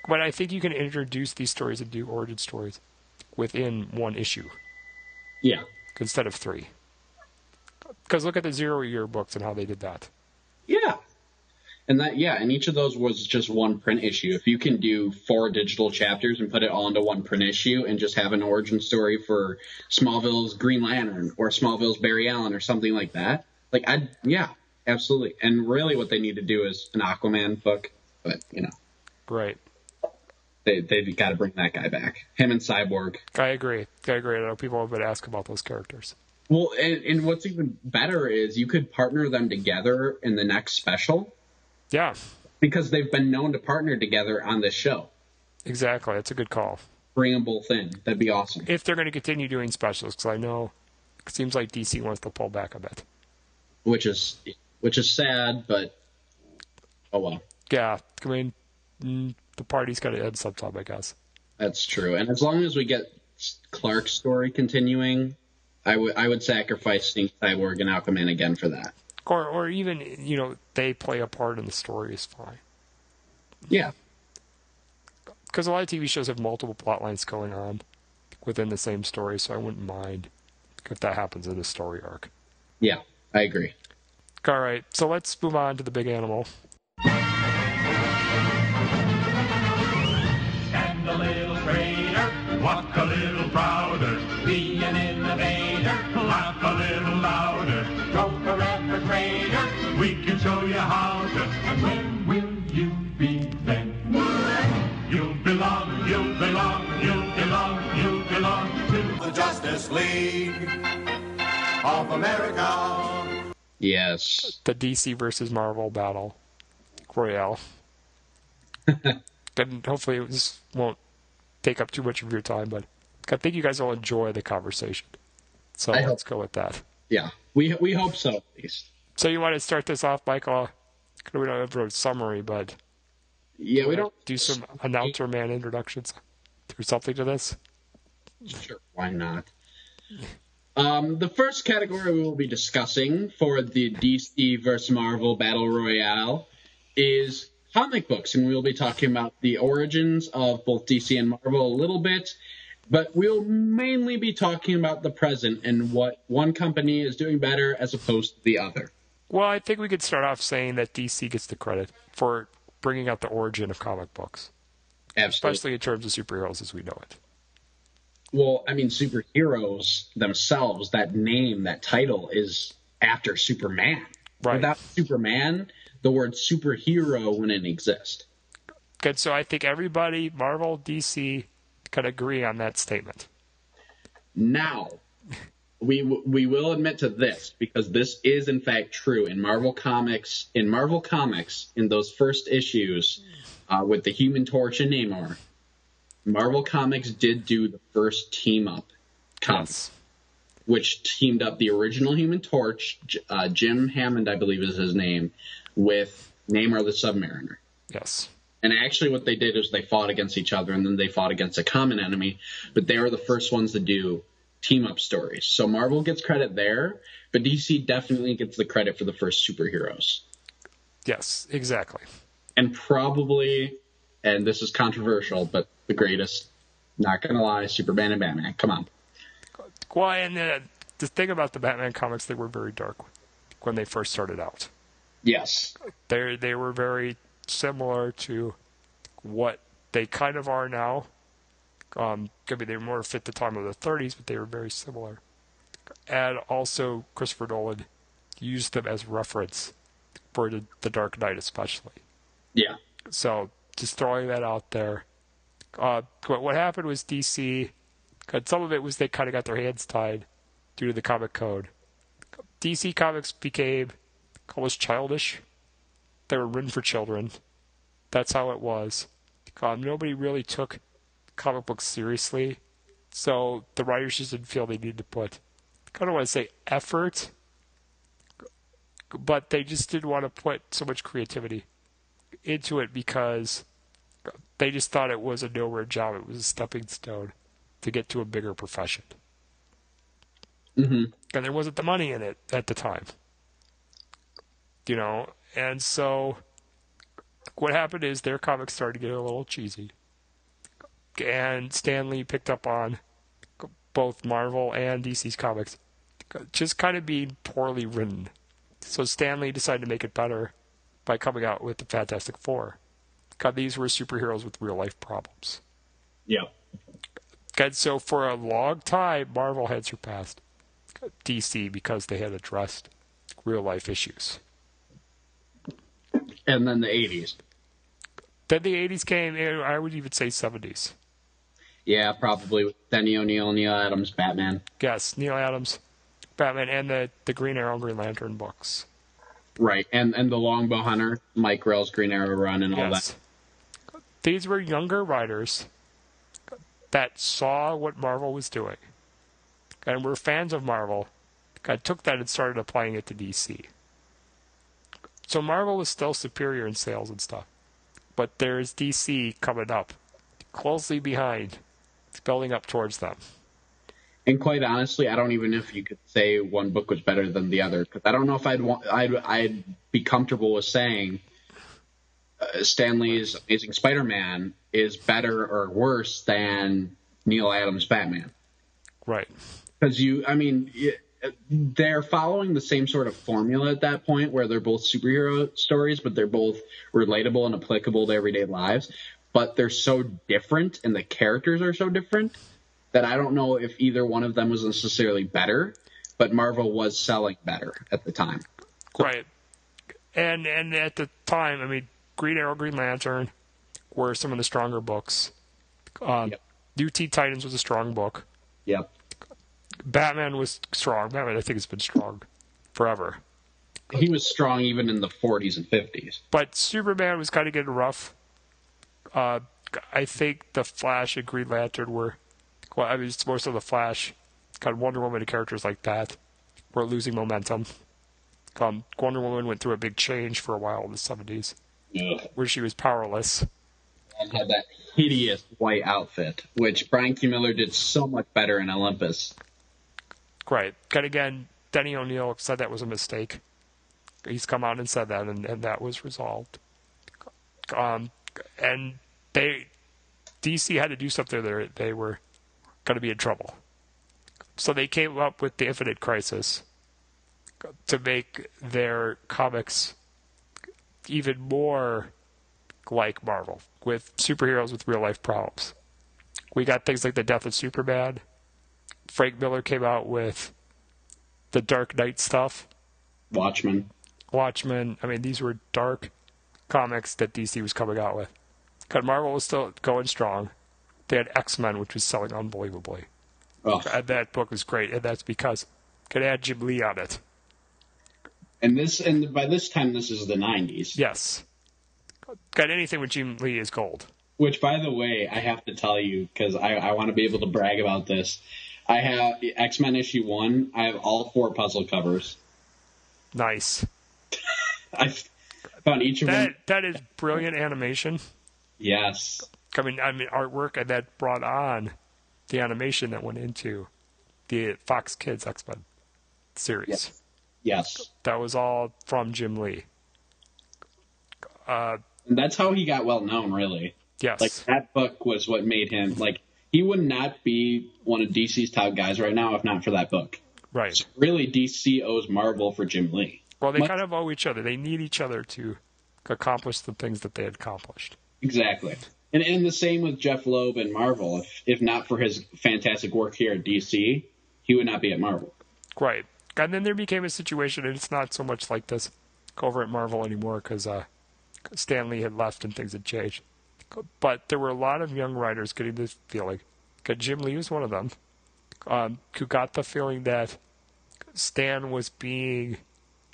But I think you can introduce these stories and do origin stories within one issue Yeah. instead of three. Because look at the zero year books and how they did that. Yeah. And that yeah, and each of those was just one print issue. If you can do four digital chapters and put it all into one print issue and just have an origin story for Smallville's Green Lantern or Smallville's Barry Allen or something like that, like I yeah, absolutely. And really what they need to do is an Aquaman book, but you know, Right. they they've got to bring that guy back. Him and Cyborg. I agree. I agree. I know people have been asking about those characters. Well, and, and what's even better is you could partner them together in the next special Yeah, because they've been known to partner together on this show. exactly. That's a good call. Bring them both in. That'd be awesome. If they're going to continue doing specials, because I know it seems like DC wants to pull back a bit. Which is which is sad, but oh well. Yeah, I mean, mm, the party's got to end sometime, I guess. That's true. And as long as we get Clark's story continuing, I would I would sacrifice Cyborg and Aquaman again for that. Or or even you know they play a part in the story is fine. Yeah. Because a lot of TV shows have multiple plot lines going on within the same story, so I wouldn't mind if that happens in the story arc. Yeah, I agree. All right, so let's move on to the big animal. Show you how to, and when will you be then? You belong, you belong, you belong, you belong to the Justice League of America. Yes. The DC versus Marvel battle royale. and hopefully this won't take up too much of your time, but I think you guys will enjoy the conversation. So I let's hope. go with that. Yeah, we we hope so at least. So you want to start this off, Michael? We don't have a summary, but Yeah, we don't do some announcer man introductions. Do something to this. Sure, why not? Um, the first category we will be discussing for the DC vs. Marvel Battle Royale is comic books, and we'll be talking about the origins of both DC and Marvel a little bit, but we'll mainly be talking about the present and what one company is doing better as opposed to the other. Well, I think we could start off saying that DC gets the credit for bringing out the origin of comic books, Absolutely. especially in terms of superheroes as we know it. Well, I mean, superheroes themselves, that name, that title is after Superman. Right. Without Superman, the word superhero wouldn't exist. Good. So I think everybody, Marvel, DC, could agree on that statement. Now, we we will admit to this because this is in fact true in Marvel Comics. In Marvel Comics, in those first issues uh, with the Human Torch and Namor, Marvel Comics did do the first team up comics, which teamed up the original Human Torch, uh, Jim Hammond, I believe is his name, with Namor the Submariner. Yes. And actually, what they did is they fought against each other, and then they fought against a common enemy. But they were the first ones to do team up stories. So Marvel gets credit there, but DC definitely gets the credit for the first superheroes. Yes, exactly. And probably, and this is controversial, but the greatest. Not gonna lie, Superman and Batman. Come on. Well, and uh, the thing about the Batman comics, they were very dark when they first started out. Yes. They they were very similar to what they kind of are now. Um, could be they were more fit the time of the 30s, but they were very similar. And also, Christopher Nolan used them as reference for the, the Dark Knight, especially. Yeah. So just throwing that out there. Uh, what, what happened was DC, some of it was they kind of got their hands tied due to the comic code. DC Comics became almost childish. They were written for children. That's how it was. Um, nobody really took comic books seriously, so the writers just didn't feel they needed to put, I don't want to say effort, but they just didn't want to put so much creativity into it because they just thought it was a nowhere job. It was a stepping stone to get to a bigger profession. Mm-hmm. And there wasn't the money in it at the time. You know, and so what happened is their comics started to get a little cheesy. And Stan Lee picked up on both Marvel and DC's comics just kind of being poorly written. So Stan Lee decided to make it better by coming out with the Fantastic Four. God, these were superheroes with real life problems. Yeah. And so for a long time, Marvel had surpassed DC because they had addressed real life issues. And then the 80s. Then the 80s came, eh, I would even say 70s. Yeah, probably with Denny O'Neil, Neal Adams, Batman. Yes, Neal Adams, Batman, and the, the Green Arrow, Green Lantern books. Right, and and the Longbow Hunter, Mike Grell's Green Arrow run, and all Yes. that. These were younger writers that saw what Marvel was doing and were fans of Marvel. God took that and started applying it to DC. So Marvel was still superior in sales and stuff, but there's DC coming up, closely behind, building up towards them. And quite honestly, I don't even know if you could say one book was better than the other because I don't know if I'd want I'd I'd be comfortable with saying uh, Stan Lee's Amazing Spider-Man is better or worse than Neal Adams' Batman. Right. Because you, I mean, they're following the same sort of formula at that point where they're both superhero stories, but they're both relatable and applicable to everyday lives. But they're so different and the characters are so different that I don't know if either one of them was necessarily better, but Marvel was selling better at the time. Right. And and at the time, I mean, Green Arrow, Green Lantern were some of the stronger books. Um, yep. New Teen Titans was a strong book. Yep. Batman was strong. Batman, I think, has been strong forever. He was strong even in the 40s and 50s. But Superman was kind of getting rough. Uh, I think the Flash and Green Lantern were well, I mean, it's more so the Flash, kind of Wonder Woman and characters like that were losing momentum. Um, Wonder Woman went through a big change for a while in the 70s, yeah. where she was powerless. And had that hideous white outfit, which Brian Q. Miller did so much better in Olympus. Right. And again, Denny O'Neil said that was a mistake. He's come out and said that, and, and that was resolved. Um, and they, DC had to do something there. They were going to be in trouble. So they came up with the Infinite Crisis to make their comics even more like Marvel, with superheroes with real life problems. We got things like the death of Superman. Frank Miller came out with the Dark Knight stuff. Watchmen. Watchmen. I mean, these were dark comics that DC was coming out with. Because Marvel was still going strong they had X Men, which was selling unbelievably. Oh. And that book was great, and that's because could add Jim Lee on it. And this, and by this time, this is the '90s. Yes. Got anything with Jim Lee is gold. Which, by the way, I have to tell you because I, I want to be able to brag about this. I have X Men issue one. I have all four puzzle covers. Nice. I found each of that, them. That is brilliant animation. Yes. I mean, I mean artwork, that brought on the animation that went into the Fox Kids X Men series. Yes. yes. That was all from Jim Lee. Uh, and that's how he got well known, really. Yes. Like that book was what made him like he would not be one of DC's top guys right now if not for that book. Right. So really, DC owes Marvel for Jim Lee. Well, they Much- kind of owe each other. They need each other to accomplish the things that they had accomplished. Exactly. And and the same with Jeph Loeb and Marvel. If if not for his fantastic work here at DC, he would not be at Marvel. Right. And then there became a situation, and it's not so much like this over at Marvel anymore because uh, Stan Lee had left and things had changed. But there were a lot of young writers getting this feeling. Jim Lee was one of them, um, who got the feeling that Stan was being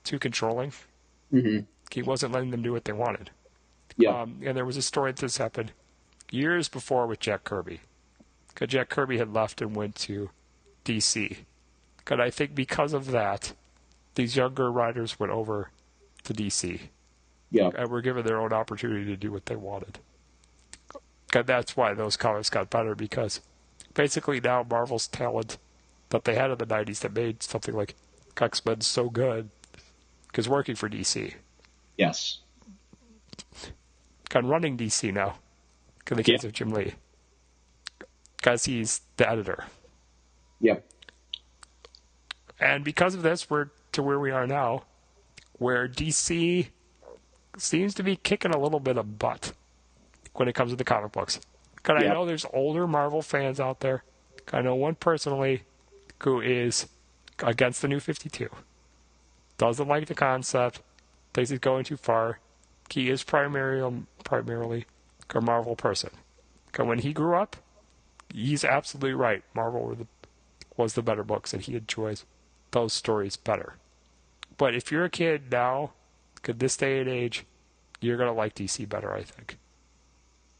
too controlling. Mm-hmm. He wasn't letting them do what they wanted. Yeah. Um, and there was a story that this happened years before with Jack Kirby. Because Jack Kirby had left and went to DC. Because I think because of that, these younger writers went over to DC. Yeah. And were given their own opportunity to do what they wanted. And that's why those comics got better because basically now Marvel's talent that they had in the 90s that made something like X Men so good is working for DC. Yes. Kind of running DC now in the case yeah. of Jim Lee, because he's the editor. Yep. And because of this, we're to where we are now, where DC seems to be kicking a little bit of butt when it comes to the comic books. Because yep. I know there's older Marvel fans out there. I know one personally who is against the new 52. Doesn't like the concept, thinks it's going too far. He is primarily, um, primarily a Marvel person. Because when he grew up, he's absolutely right. Marvel the, was the better books, and he enjoys those stories better. But if you're a kid now, at this day and age, you're going to like DC better, I think.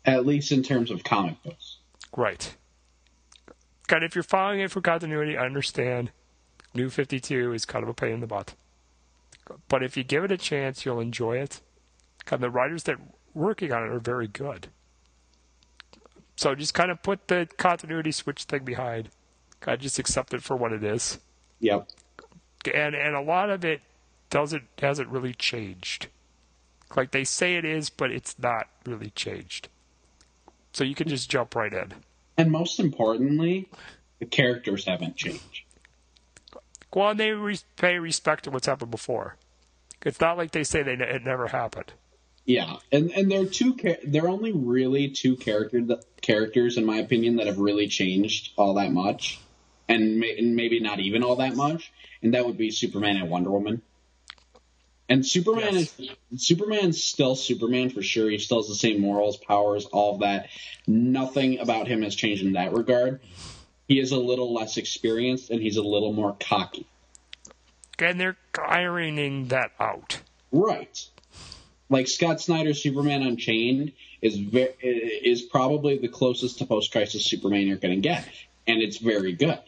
At least in terms of comic books. Right. And if you're following it for continuity, I understand. New 52 is kind of a pain in the butt. But if you give it a chance, you'll enjoy it. And the writers that working on it are very good. So just kind of put the continuity switch thing behind. Kind of just accept it for what it is. Yep. And and a lot of it doesn't hasn't really changed. Like they say it is, but it's not really changed. So you can just jump right in. And most importantly, the characters haven't changed. Well, and they re- pay respect to what's happened before. It's not like they say they it never happened. Yeah, and and there are two. Char- there are only really two character characters, in my opinion, that have really changed all that much, and, may- and maybe not even all that much, and that would be Superman and Wonder Woman. And Superman Yes. is Superman's still Superman for sure. He still has the same morals, powers, all of that. Nothing about him has changed in that regard. He is a little less experienced, and he's a little more cocky. And they're ironing that out. Right. Like Scott Snyder's Superman Unchained is ve- is probably the closest to post crisis Superman you're going to get, and it's very good.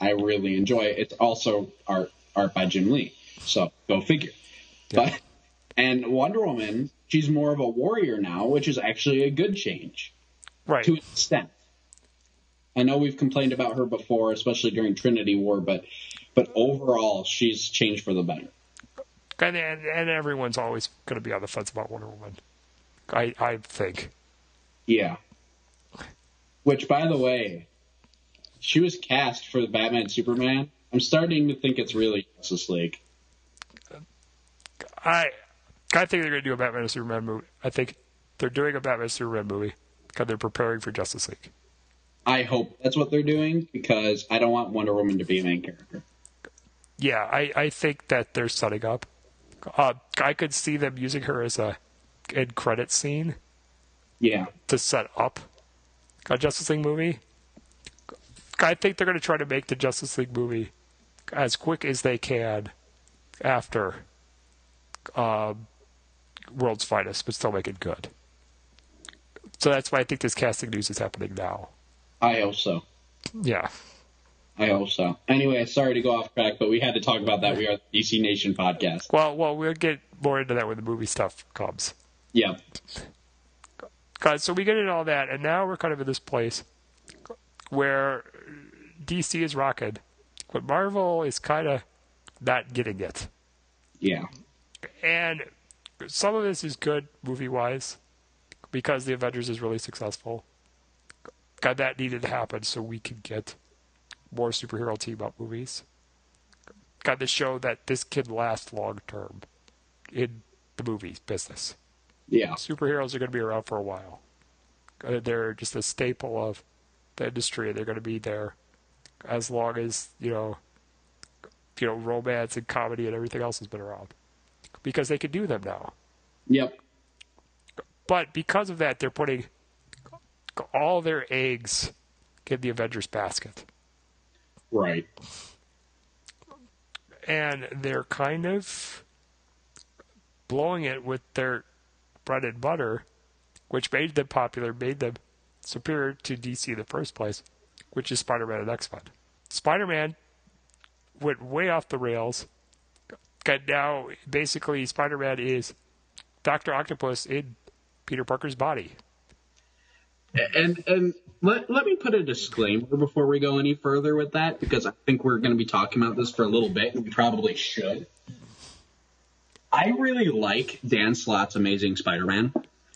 I really enjoy it. It's also art art by Jim Lee, so go figure. But and Wonder Woman, she's more of a warrior now, which is actually a good change Right. to an extent. I know we've complained about her before, especially during Trinity War, but but overall, she's changed for the better. And, and, and everyone's always going to be on the fence about Wonder Woman. I I think. Yeah. Which, by the way, she was cast for the Batman Superman. I'm starting to think it's really Justice League. I I think they're going to do a Batman and Superman movie. I think they're doing a Batman and Superman movie because they're preparing for Justice League. I hope that's what they're doing because I don't want Wonder Woman to be a main character. Yeah, I, I think that they're setting up. Uh, I could see them using her as a end credit scene Yeah. to set up a Justice League movie. I think they're going to try to make the Justice League movie as quick as they can after um, World's Finest, but still make it good. So that's why I think this casting news is happening now. I hope so. Yeah. I hope so. Anyway, sorry to go off track, but we had to talk about that. We are the DC Nation podcast. Well, well, we'll get more into that when the movie stuff comes. Yeah. Guys, so we get into all that, and now we're kind of in this place where DC is rocking, but Marvel is kind of not getting it. Yeah. And some of this is good movie wise because the Avengers is really successful. God, that needed to happen so we could get more superhero team up movies. Got to show that this can last long term in the movies business. Yeah. Superheroes are going to be around for a while. Uh, They're just a staple of the industry. They're going to be there as long as you know, you know, romance and comedy and everything else has been around because they can do them now. Yep. But because of that, they're putting all their eggs in the Avengers basket. Right. And they're kind of blowing it with their bread and butter, which made them popular, made them superior to DC in the first place, which is Spider Man and X Men. Spider Man went way off the rails. And now, basically, Spider Man is Doctor Octopus in Peter Parker's body. And and let, let me put a disclaimer before we go any further with that because I think we're going to be talking about this for a little bit and we probably should. I really like Dan Slott's Amazing Spider-Man.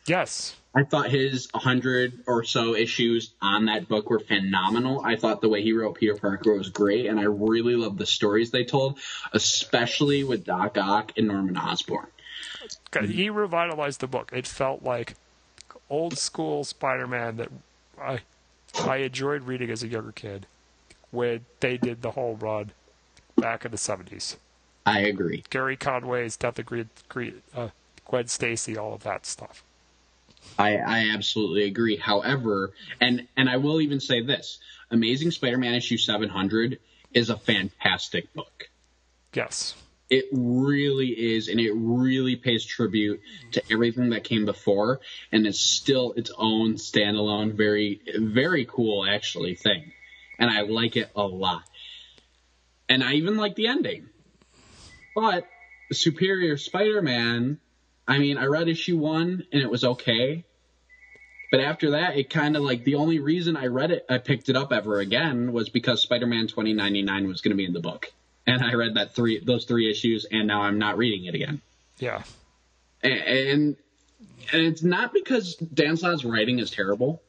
Yes. I thought his 100 or so issues on that book were phenomenal. I thought the way he wrote Peter Parker was great, and I really loved the stories they told, especially with Doc Ock and Norman Osborn. Okay, He revitalized the book. It felt like old school Spider-Man that I I enjoyed reading as a younger kid when they did the whole run back in the seventies. I agree. Gerry Conway's Death of Green, Green, uh, Gwen Stacy, all of that stuff. I, I absolutely agree. However, and and I will even say this: Amazing Spider-Man issue 700 is a fantastic book. Yes. It really is, and it really pays tribute to everything that came before, and it's still its own standalone, very, very cool actually thing, and I like it a lot. And I even like the ending. But Superior Spider-Man I mean, I read issue one and it was okay. But after that, it kind of like the only reason I read it, I picked it up ever again was because Spider-Man 2099 was going to be in the book, and I read that three those three issues, and now I'm not reading it again. Yeah, and and, and it's not because Dan Slott's writing is terrible,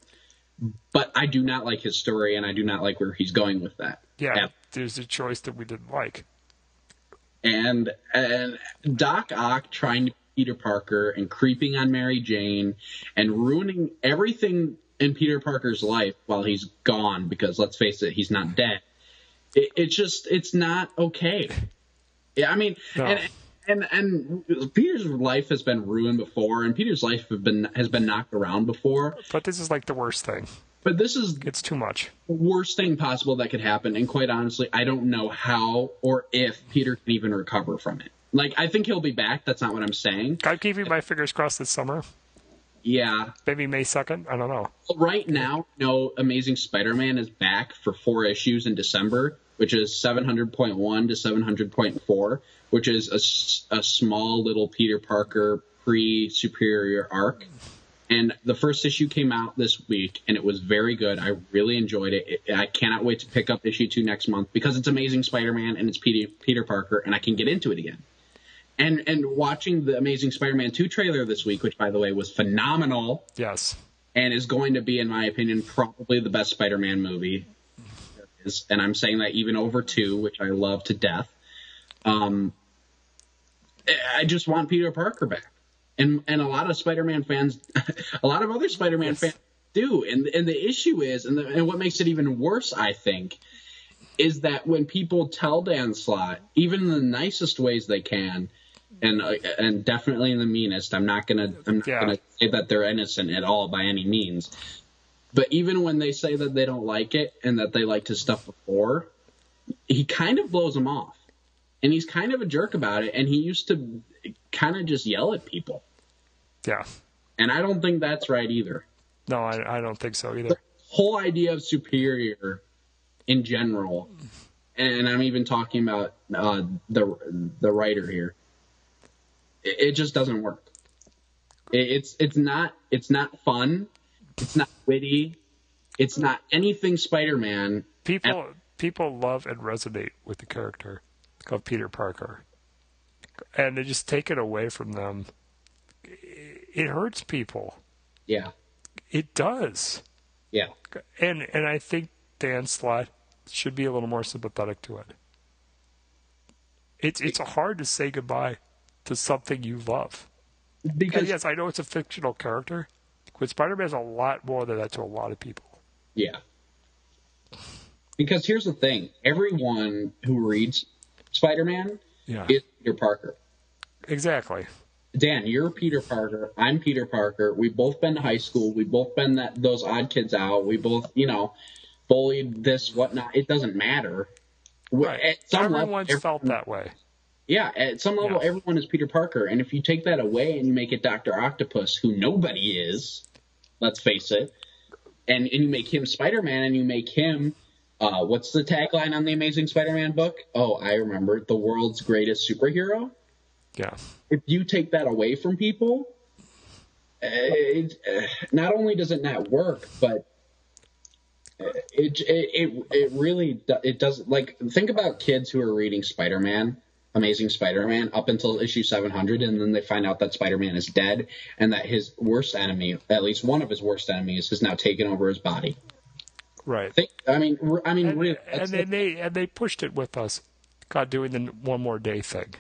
but I do not like his story, and I do not like where he's going with that. yeah. Yeah. There's a choice that we didn't like. and and Doc Ock trying to be Peter Parker and creeping on Mary Jane and ruining everything in Peter Parker's life while he's gone because let's face it, he's not dead. It, it's just it's not okay. Yeah, I mean, No. and and and Peter's life has been ruined before, and Peter's life have been has been knocked around before. But this is like the worst thing. But this is It's too much. worst thing possible that could happen, and quite honestly, I don't know how or if Peter can even recover from it. Like, I think he'll be back. That's not what I'm saying. I'm keeping my fingers crossed this summer. Yeah. Maybe May 2nd. I don't know. Right now, no Amazing Spider-Man is back for four issues in December, which is 700.1 to 700.4, which is a, a small little Peter Parker pre-superior arc. And the first issue came out this week, and it was very good. I really enjoyed it. it I cannot wait to pick up issue two next month because it's Amazing Spider-Man and it's Peter, Peter Parker, and I can get into it again. And and watching the Amazing Spider-Man 2 trailer this week, which by the way was phenomenal, Yes. and is going to be, in my opinion, probably the best Spider-Man movie. And I'm saying that even over two, which I love to death. Um, I- I just want Peter Parker back, and and a lot of Spider-Man fans, a lot of other Spider-Man Yes. fans do. And and the issue is, and the, and what makes it even worse, I think, is that when people tell Dan Slott, even in the nicest ways they can, and uh, and definitely the meanest, I'm not gonna I'm not Yeah. gonna say that they're innocent at all by any means. But even when they say that they don't like it and that they liked his stuff before, he kind of blows them off. And he's kind of a jerk about it. And he used to kind of just yell at people. Yeah. And I don't think that's right either. No, I, I don't think so either. Whole idea of superior in general, and I'm even talking about uh, the the writer here. It, it just doesn't work. It, it's it's not it's not fun. It's not witty. It's not anything Spider-Man. People people love and resonate with the character of Peter Parker, and they just take it away from them. It it hurts people. Yeah, It does, yeah. and and I think Dan Slott should be a little more sympathetic to it. It's it's hard to say goodbye to something you love. Because And yes, I know it's a fictional character, but Spider-Man is a lot more than that to a lot of people. Yeah. Because here's the thing: everyone who reads Spider-Man Yeah, is Peter Parker. exactly. Dan, you're Peter Parker. I'm Peter Parker. We've both been to high school. We've both been that those odd kids out. We both, you know, bullied this whatnot. It doesn't matter. Right. At some level, Everyone's felt that way. Yeah, at some level, Yeah. everyone is Peter Parker. And if you take that away and you make it Doctor Octopus, who nobody is, let's face it, and and you make him Spider Man, and you make him. Uh, what's the tagline on the Amazing Spider-Man book? Oh, I remember, the world's greatest superhero Yeah. if you take that away from people, uh, it, uh, not only does it not work, but uh, it it it, it really it does like think about kids who are reading Spider-Man, Amazing Spider-Man up until issue 700 and then they find out that Spider-Man is dead and that his worst enemy, at least one of his worst enemies has now taken over his body. Right. Think, I mean I mean and, really, and then they and they pushed it with us. God doing the one more day thing.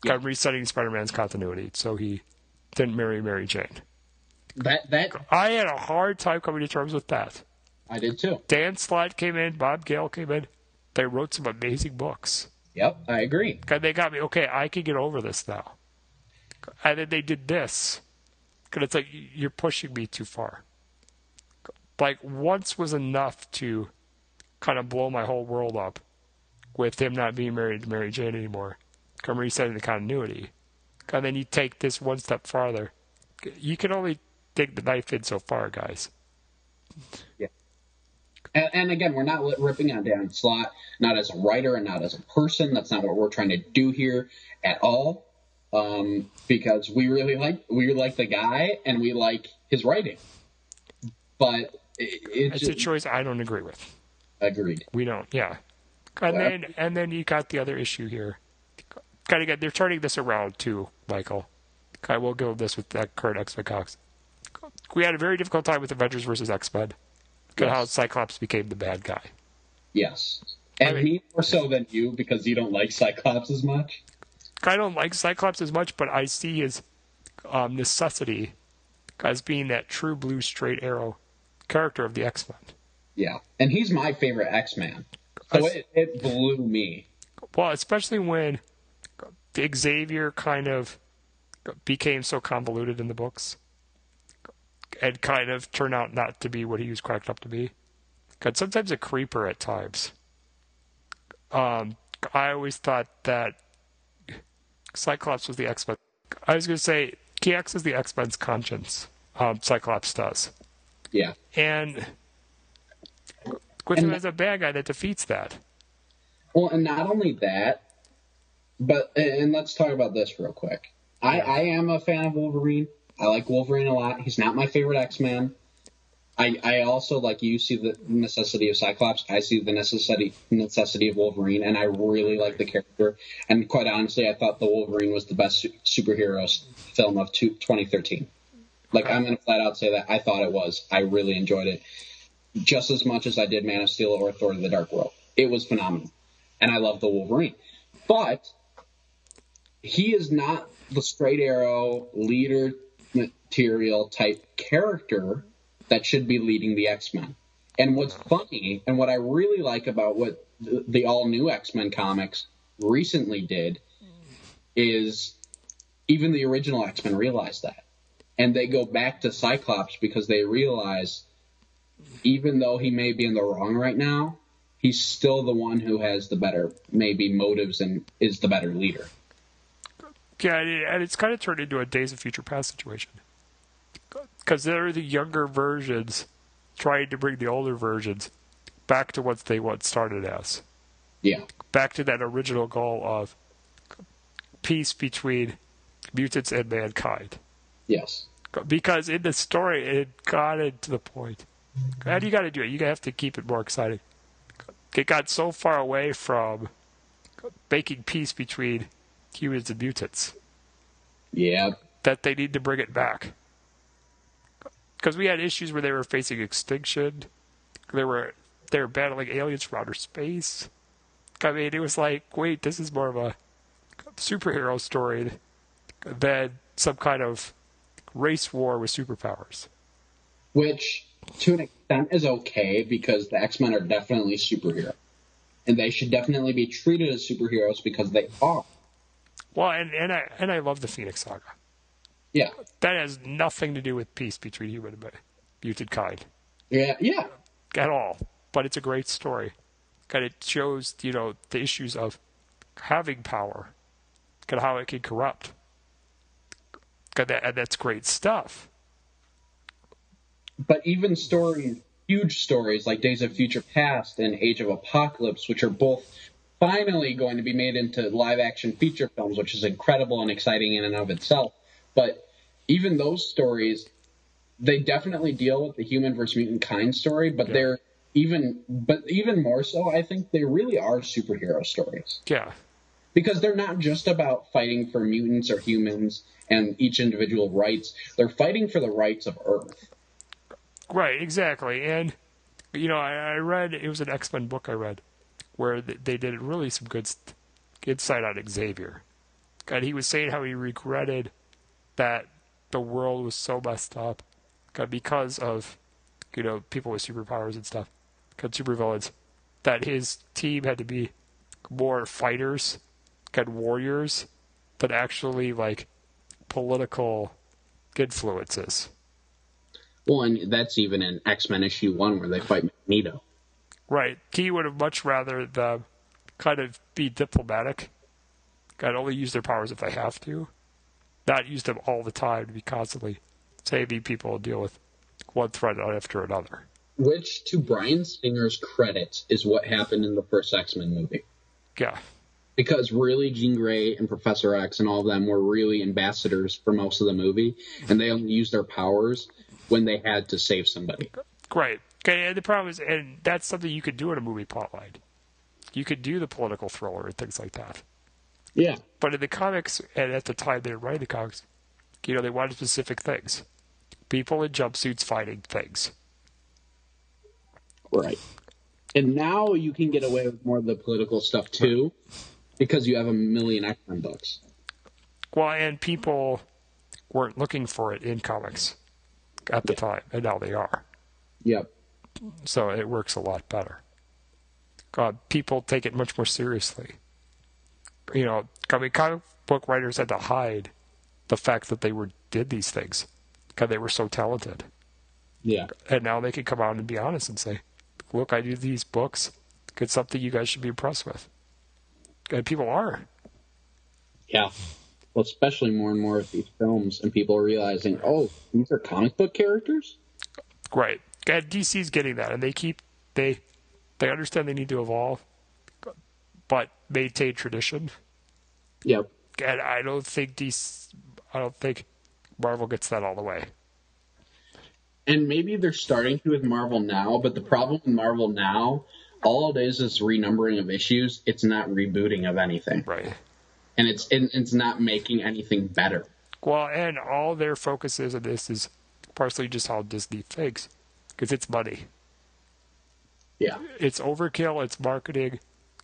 God resetting Spider-Man's continuity, so he didn't marry Mary Jane. that that I had a hard time coming to terms with that. I did too. Dan Slott came in, Bob Gale came in. They wrote some amazing books. Yep, I agree. They got me. Okay, I can get over this now. And then they did this. Because it's like you're pushing me too far. Like once was enough to kind of blow my whole world up with him not being married to Mary Jane anymore. Come resetting the continuity. And then you take this one step farther. You can only dig the knife in so far, guys. And, and again, we're not ripping on Dan Slott, not as a writer and not as a person. That's not what we're trying to do here at all. um, because we really like we like the guy and we like his writing. But it, it it's just, a choice I don't agree with. Agreed. We don't. Yeah. And Well- then and then you got the other issue here. Kind of get they're turning this around too, Michael. I will go with this with that current X Men Cox. We had a very difficult time with Avengers versus X Men. At how Cyclops became the bad guy. Yes. And I mean- me more so than you because you don't like Cyclops as much. I don't like Cyclops as much, but I see his um, necessity as being that true blue straight arrow character of the X Men. Yeah. And he's my favorite X Man. So it, it blew me. Well, especially when Xavier kind of became so convoluted in the books and kind of turn out not to be what he was cracked up to be. God, sometimes a creeper at times. Um, I always thought that Cyclops was the X Men. I was going to say he is the X Men's conscience. Um, Cyclops does, Yeah. and him as a bad guy that defeats that. Well, and not only that, but and let's talk about this real quick. I, I am a fan of Wolverine. I like Wolverine a lot. He's not my favorite X Man. I, I also like you see the necessity of Cyclops. I see the necessity necessity of Wolverine, and I really like the character. And quite honestly, I thought the Wolverine was the best su- superhero film of two, 2013. Like I'm gonna flat out say that I thought it was. I really enjoyed it just as much as I did Man of Steel or Thor: The Dark World. It was phenomenal, and I love the Wolverine. But he is not the straight arrow leader material type character that should be leading the X Men. And what's funny, and what I really like about what the, the all new X Men comics recently did, is even the original X Men realized that. And they go back to Cyclops because they realize even though he may be in the wrong right now, he's still the one who has the better, maybe, motives and is the better leader. Yeah, and and it's kind of turned into a Days of Future Past situation. Because they're the younger versions trying to bring the older versions back to what they once started as. Yeah. Back to that original goal of peace between mutants and mankind. Yes. Because in the story, it got it to the point. And you got to do it. You have to keep it more exciting. It got so far away from making peace between humans and mutants Yeah. that they need to bring it back. Because we had issues where they were facing extinction. They were they were battling aliens from outer space. I mean, it was like, wait, this is more of a superhero story than some kind of race war with superpowers. Which, to an extent, is okay because the X Men are definitely superheroes, And they should definitely be treated as superheroes because they are. Well, and, and I and I love the Phoenix Saga. Yeah. That has nothing to do with peace between human and mutant kind Yeah. Yeah. at all. But it's a great story. And it shows, you know, the issues of having power and how it can corrupt. And, that, and that's great stuff. But even stories, huge stories like Days of Future Past and Age of Apocalypse, which are both finally going to be made into live action feature films, which is incredible and exciting in and of itself. But even those stories, they definitely deal with the human versus mutant kind story, but Yeah. they're even but even more so, I think they really are superhero stories. Yeah. Because they're not just about fighting for mutants or humans and each individual rights. They're fighting for the rights of Earth. Right, exactly. And, you know, I, I read, it was an X Men book I read, where they did really some good insight on Xavier. And he was saying how he regretted that the world was so messed up because of, you know, people with superpowers and stuff, and supervillains, that his team had to be more fighters and warriors than actually, like, political influences. Well, and that's even in X Men issue one where they fight Magneto. Right. He would have much rather them kind of be diplomatic and only use their powers if they have to, not use them all the time to be constantly saving people and deal with one threat after another. Which, to Bryan Singer's credit, is what happened in the first X Men movie. Yeah. because really Jean Grey and Professor X and all of them were really ambassadors for most of the movie, and they only used their powers when they had to save somebody. Right. Okay, and the problem is, and that's something you could do in a movie plotline. You could do the political thriller and things like that. Yeah. But in the comics, and at the time they were writing the comics, you know, they wanted specific things. People in jumpsuits fighting things. Right. And now you can get away with more of the political stuff too, because you have a million X Men books. Well, and people weren't looking for it in comics at the time, and now they are. Yep. So it works a lot better. God, people take it much more seriously. You know, I mean, comic book writers had to hide the fact that they were did these things because they were so talented. Yeah. And now they can come out and be honest and say, "Look, I do these books. It's something you guys should be impressed with." And people are. Yeah. Well, especially more and more of these films, and people are realizing, oh, these are comic book characters. Right. And DC's getting that, and they keep they they understand they need to evolve, but maintain tradition. Yep. And I don't think DC, I don't think Marvel gets that all the way. And maybe they're starting to with Marvel now, but the problem with Marvel now, all it is is renumbering of issues. It's not rebooting of anything. Right. And it's and it's not making anything better. Well, and all their focus is on this is partially just how Disney thinks, because it's money. Yeah. It's overkill. It's marketing.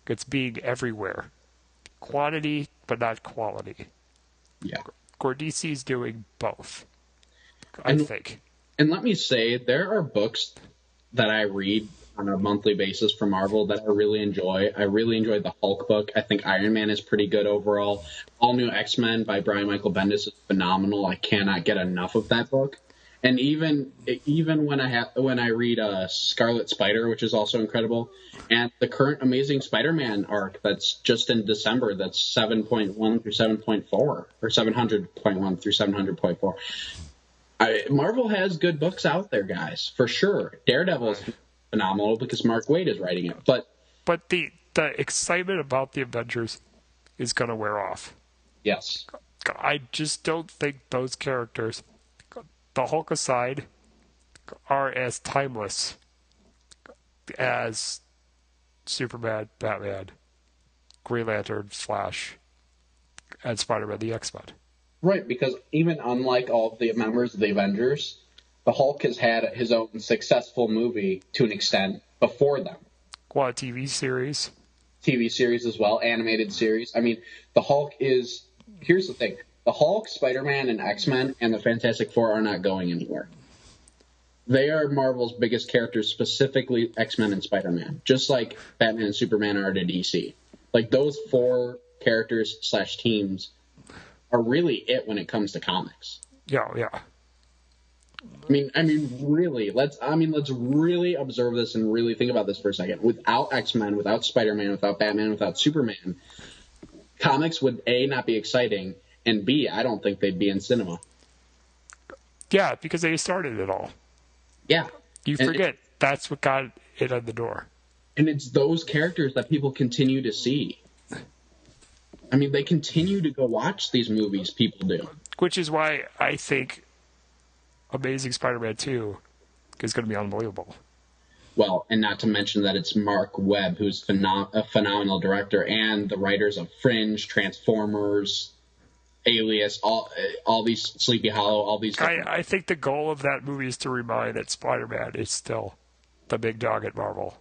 It's being everywhere. Quantity, but not quality. Yeah. DC's doing both. I And- think. And let me say, there are books that I read on a monthly basis for Marvel that I really enjoy. I really enjoyed the Hulk book. I think Iron Man is pretty good overall. All New X Men by Brian Michael Bendis is phenomenal. I cannot get enough of that book. And even even when I have when I read uh, Scarlet Spider, which is also incredible, and the current Amazing Spider-Man arc that's just in December, that's seven point one through seven point four or seven hundred point one through seven hundred point four. I, Marvel has good books out there, guys, for sure. Daredevil is phenomenal because Mark Waid is writing it, but But the the excitement about the Avengers is going to wear off. yes, I just don't think those characters, the Hulk aside, are as timeless as Superman, Batman, Green Lantern, Flash, and Spider-Man, the X-Men. right, because even unlike all of the members of the Avengers, the Hulk has had his own successful movie to an extent before them. Well, TV series. TV series as well, animated series. I mean, the Hulk is. Here's the thing: the Hulk, Spider-Man, and X-Men and the Fantastic Four are not going anywhere. They are Marvel's biggest characters, specifically X-Men and Spider-Man, just like Batman and Superman are to DC. Like those four characters slash teams are really it when it comes to comics. Yeah, yeah. I mean, I mean, really. Let's. I mean, let's really observe this and really think about this for a second. Without X Men, without Spider Man, without Batman, without Superman, comics would a not be exciting, and b I don't think they'd be in cinema. Yeah, because they started it all. Yeah, You forget that's what got it on the door. and it's those characters that people continue to see. I mean, they continue to go watch these movies. People do. Which is why I think Amazing Spider-Man 2 is going to be unbelievable. Well, and not to mention that it's Mark Webb, who's phenom- a phenomenal director, and the writers of Fringe, Transformers, Alias, all all these Sleepy Hollow, all these. I, I think the goal of that movie is to remind that Spider-Man is still the big dog at Marvel.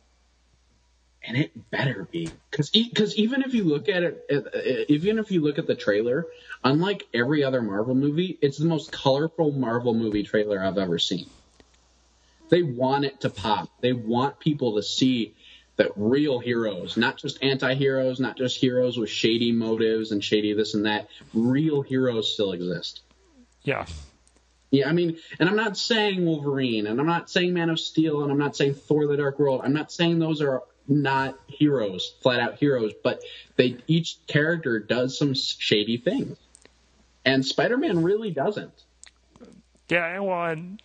and it better be because because even if you look at it, uh, uh, even if you look at the trailer, unlike every other Marvel movie, it's the most colorful Marvel movie trailer I've ever seen. They want it to pop. They want people to see that real heroes, not just anti-heroes, not just heroes with shady motives and shady this and that. Real heroes still exist. Yeah. Yeah, I mean, and I'm not saying Wolverine, and I'm not saying Man of Steel, and I'm not saying Thor: The Dark World. I'm not saying those are not heroes, flat out heroes, but they each character does some shady things, and Spider-Man really doesn't. Yeah, and well, and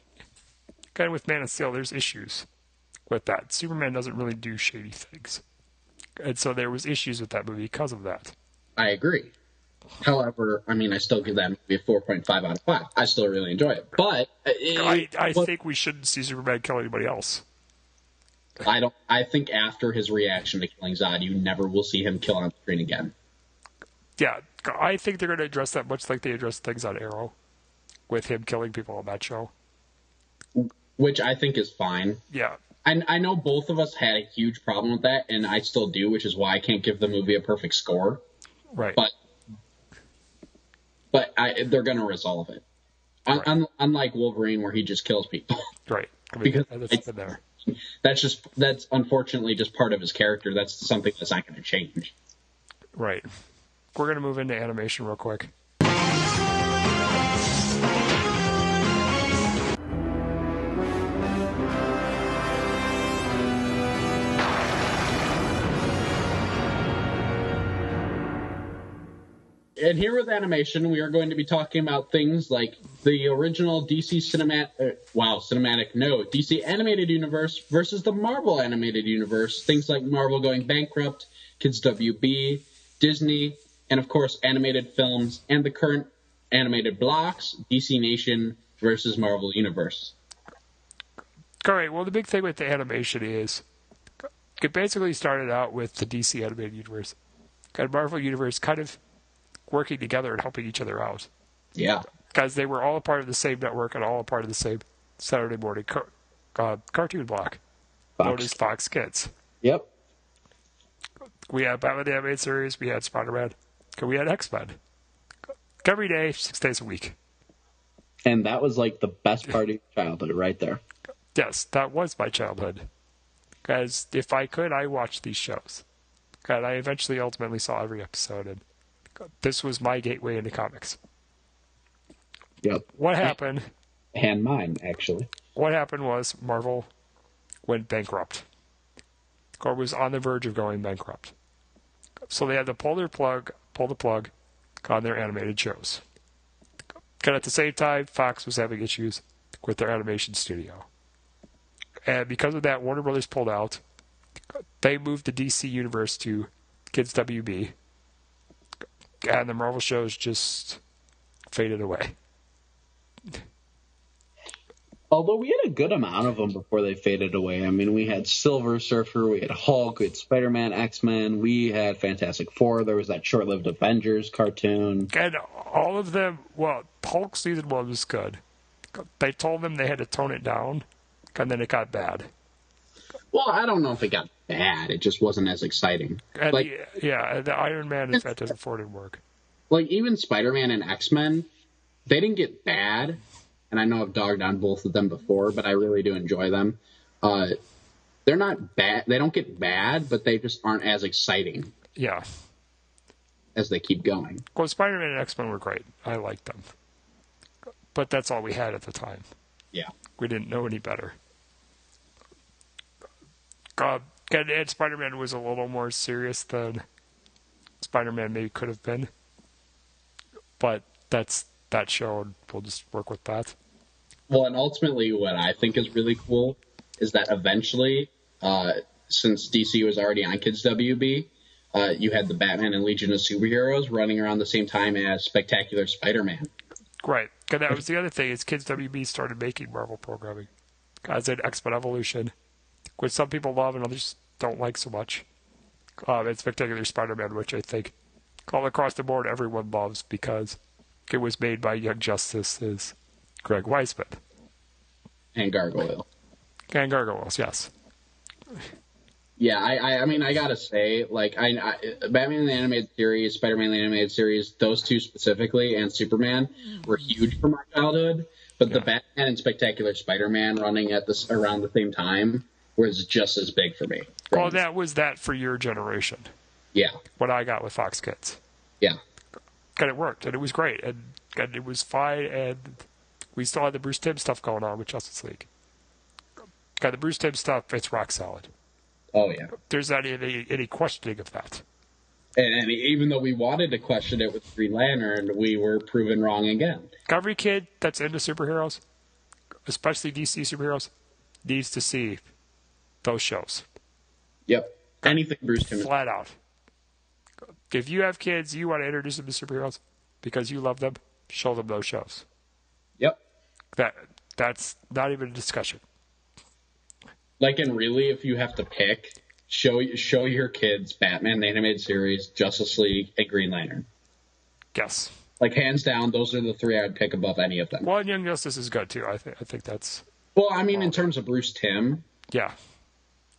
kind of with Man of Steel, there's issues with that. Superman doesn't really do shady things, and so there was issues with that movie because of that. I agree. However, I mean, I still give that movie a 4.5 out of 5. I still really enjoy it. But uh, it, I, I but think we shouldn't see Superman kill anybody else. I don't. I think after his reaction to killing Zod, you never will see him kill on screen again. Yeah, I think they're going to address that much like they addressed things on Arrow, with him killing people on that show. Which I think is fine. Yeah, I, I know both of us had a huge problem with that, and I still do, which is why I can't give the movie a perfect score. right. But but I, they're going to resolve it. Right. un, unlike Wolverine, where he just kills people. right. I mean, because that's there. that's just that's unfortunately just part of his character. That's something that's not going to change. Right. We're going to move into animation real quick. And here with animation, we are going to be talking about things like the original DC cinematic, uh, wow, cinematic, no, DC animated universe versus the Marvel animated universe. Things like Marvel going bankrupt, Kids WB, Disney, and of course animated films and the current animated blocks, DC Nation versus Marvel Universe. All right. Well, the big thing with the animation is it basically started out with the DC animated universe, and Marvel universe kind of working together and helping each other out Yeah. because they were all a part of the same network and all a part of the same Saturday morning car- uh, cartoon block known Fox. as Fox Kids. Yep. We had Batman the Animated Series, we had Spider Man, we had X Men. Every day, six days a week. And that was like the best part of your childhood right there. Yes, that was my childhood. Because if I could, I watched these shows. And I eventually ultimately saw every episode, and this was my gateway into comics. Yep. What happened? And mine, actually. What happened was Marvel went bankrupt, or was on the verge of going bankrupt. So they had to pull their plug, pull the plug on their animated shows. And at the same time, Fox was having issues with their animation studio. And because of that, Warner Brothers pulled out. They moved the DC universe to Kids WB. And the Marvel shows just faded away. Although we had a good amount of them before they faded away. I mean, we had Silver Surfer, we had Hulk, we had Spider Man, X Men, we had Fantastic Four. There was that short lived Avengers cartoon. And all of them, well, Hulk season one was good. They told them they had to tone it down, and then it got bad. Well, I don't know if it got bad. It just wasn't as exciting. And like, yeah, the Iron Man Fantastic Four didn't work. like even Spider Man and X Men, they didn't get bad. And I know I've dogged on both of them before, but I really do enjoy them. Uh, they're not bad. They don't get bad, but they just aren't as exciting Yeah. as they keep going. Well, Spider Man and X Men were great. I liked them. But that's all we had at the time. Yeah. We didn't know any better. Uh, and, and Spider Man was a little more serious than Spider Man maybe could have been. But that's that show, and we'll just work with that. Well, and ultimately, what I think is really cool is that eventually, uh, since DC was already on Kids WB, uh, you had the Batman and Legion of Superheroes running around the same time as Spectacular Spider-Man. Right. And that was the other thing is Kids WB started making Marvel programming. As in X Men Evolution, which some people love and others don't like so much. Um, and Spectacular Spider-Man, which I think all across the board everyone loves because it was made by Young Justice's Greg Weisman. And Gargoyle. And Gargoyles, yes. Yeah, I, I, I mean, I gotta say, like, I, I Batman and the animated series, Spider-Man the animated series, those two specifically, and Superman were huge for my childhood. But the Batman and Spectacular Spider-Man running at this around the same time was just as big for me. Well, that was that for your generation. Yeah. What I got with Fox Kids. Yeah. And it worked, and it was great, and, and it was fine, and we still had the Bruce Timm stuff going on with Justice League. Got the Bruce Timm stuff, it's rock solid. Oh yeah. There's not any, any questioning of that. And, and even though we wanted to question it with Green Lantern, we were proven wrong again. Every kid that's into superheroes, especially DC superheroes, needs to see those shows. Yep. Anything Bruce Timm. Flat out. If you have kids, you want to introduce them to superheroes because you love them, show them those shows. Yep. That that's not even a discussion. Like, and really, if you have to pick, show show your kids Batman the animated series, Justice League, and Green Lantern. Yes. Like hands down, those are the three I'd pick above any of them. Well, and Young Justice is good too. I think I think that's. Well, I mean, in terms of Bruce Timm, Yeah.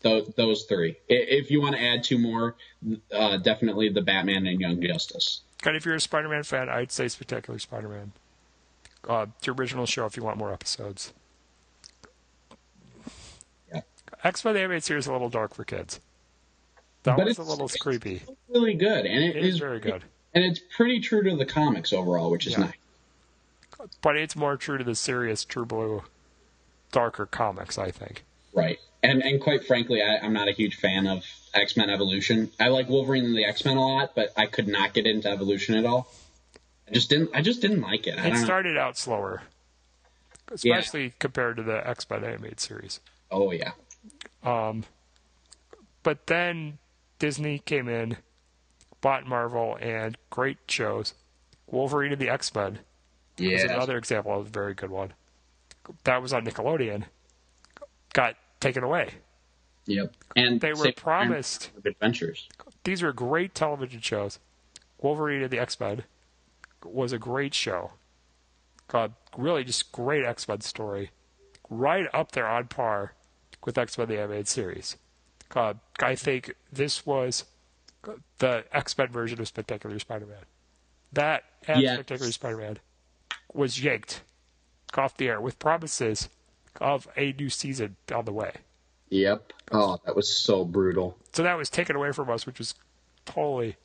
Those those three. If you want to add two more, uh, definitely the Batman and Young Justice. And if you're a Spider-Man fan, I'd say Spectacular Spider-Man. Uh, the original show if you want more episodes. Yeah. X-Men the animated series is a little dark for kids. That But a little creepy. Really good, and it It is is very good. and it's pretty true to the comics overall, which is Yeah. nice. But it's more true to the serious True Blue, darker comics, I think. Right. And and quite frankly, I, I'm not a huge fan of X Men Evolution. I like Wolverine and the X Men a lot, but I could not get into Evolution at all. I just didn't. I just didn't like it. I It don't know. started out slower, especially compared to the X-Men animated series. Oh yeah. Um, but then Disney came in, bought Marvel, and great shows. Wolverine and the X Men is Yeah. another example of a very good one. That was on Nickelodeon. Got taken away. Yep. And They were promised. Adventures. These were great television shows. Wolverine and the X Men was a great show. God, really just great X Men story. Right up there on par with X Men the animated series. God, I think this was the X Men version of Spectacular Spider Man. That and Yes. Spectacular Spider Man was yanked off the air with promises of a new season on the way. Yep. Oh, that was so brutal. So that was taken away from us, which was totally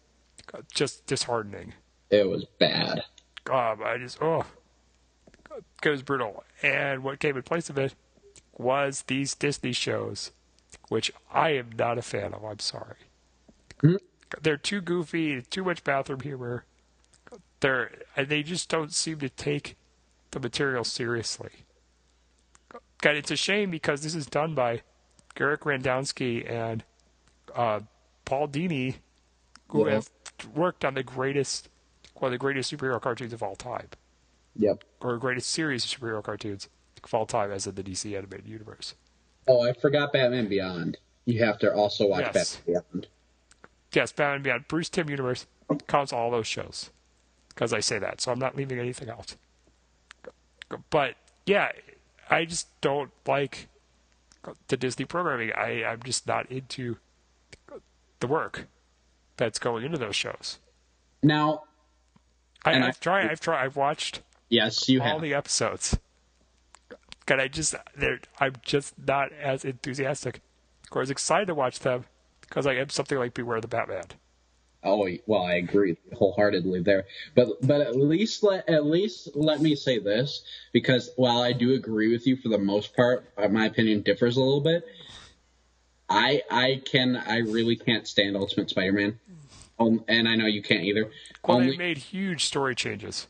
uh, just disheartening. It was bad. Um, I just oh, it was brutal. And what came in place of it was these Disney shows, which I am not a fan of. I'm sorry. They're too goofy, too much bathroom humor. They're and they just don't seem to take the material seriously. God, it's a shame because this is done by Garrick Radomski and uh, Paul Dini, who Yeah. have worked on the greatest, one of the greatest superhero cartoons of all time, Yep. or greatest series of superhero cartoons of all time, as in the DC animated universe. Oh, I forgot Batman Beyond. You have to also watch Yes. Batman Beyond. Yes, Batman Beyond, Bruce Timm universe counts all those shows because I say that, so I'm not leaving anything out. But yeah, I just don't like the Disney programming. I I'm just not into the work that's going into those shows. Now, I, And I- I've tried. I've tried. I've watched yes, you all have. the episodes. And I just, I'm just not as enthusiastic or as excited to watch them because I am something like Beware the Batman. Oh well, I agree wholeheartedly there. But but at least let at least let me say this because while I do agree with you for the most part, uh, my opinion differs a little bit. I I can I really can't stand Ultimate Spider-Man, um, and I know you can't either. Well, Only- they made huge story changes.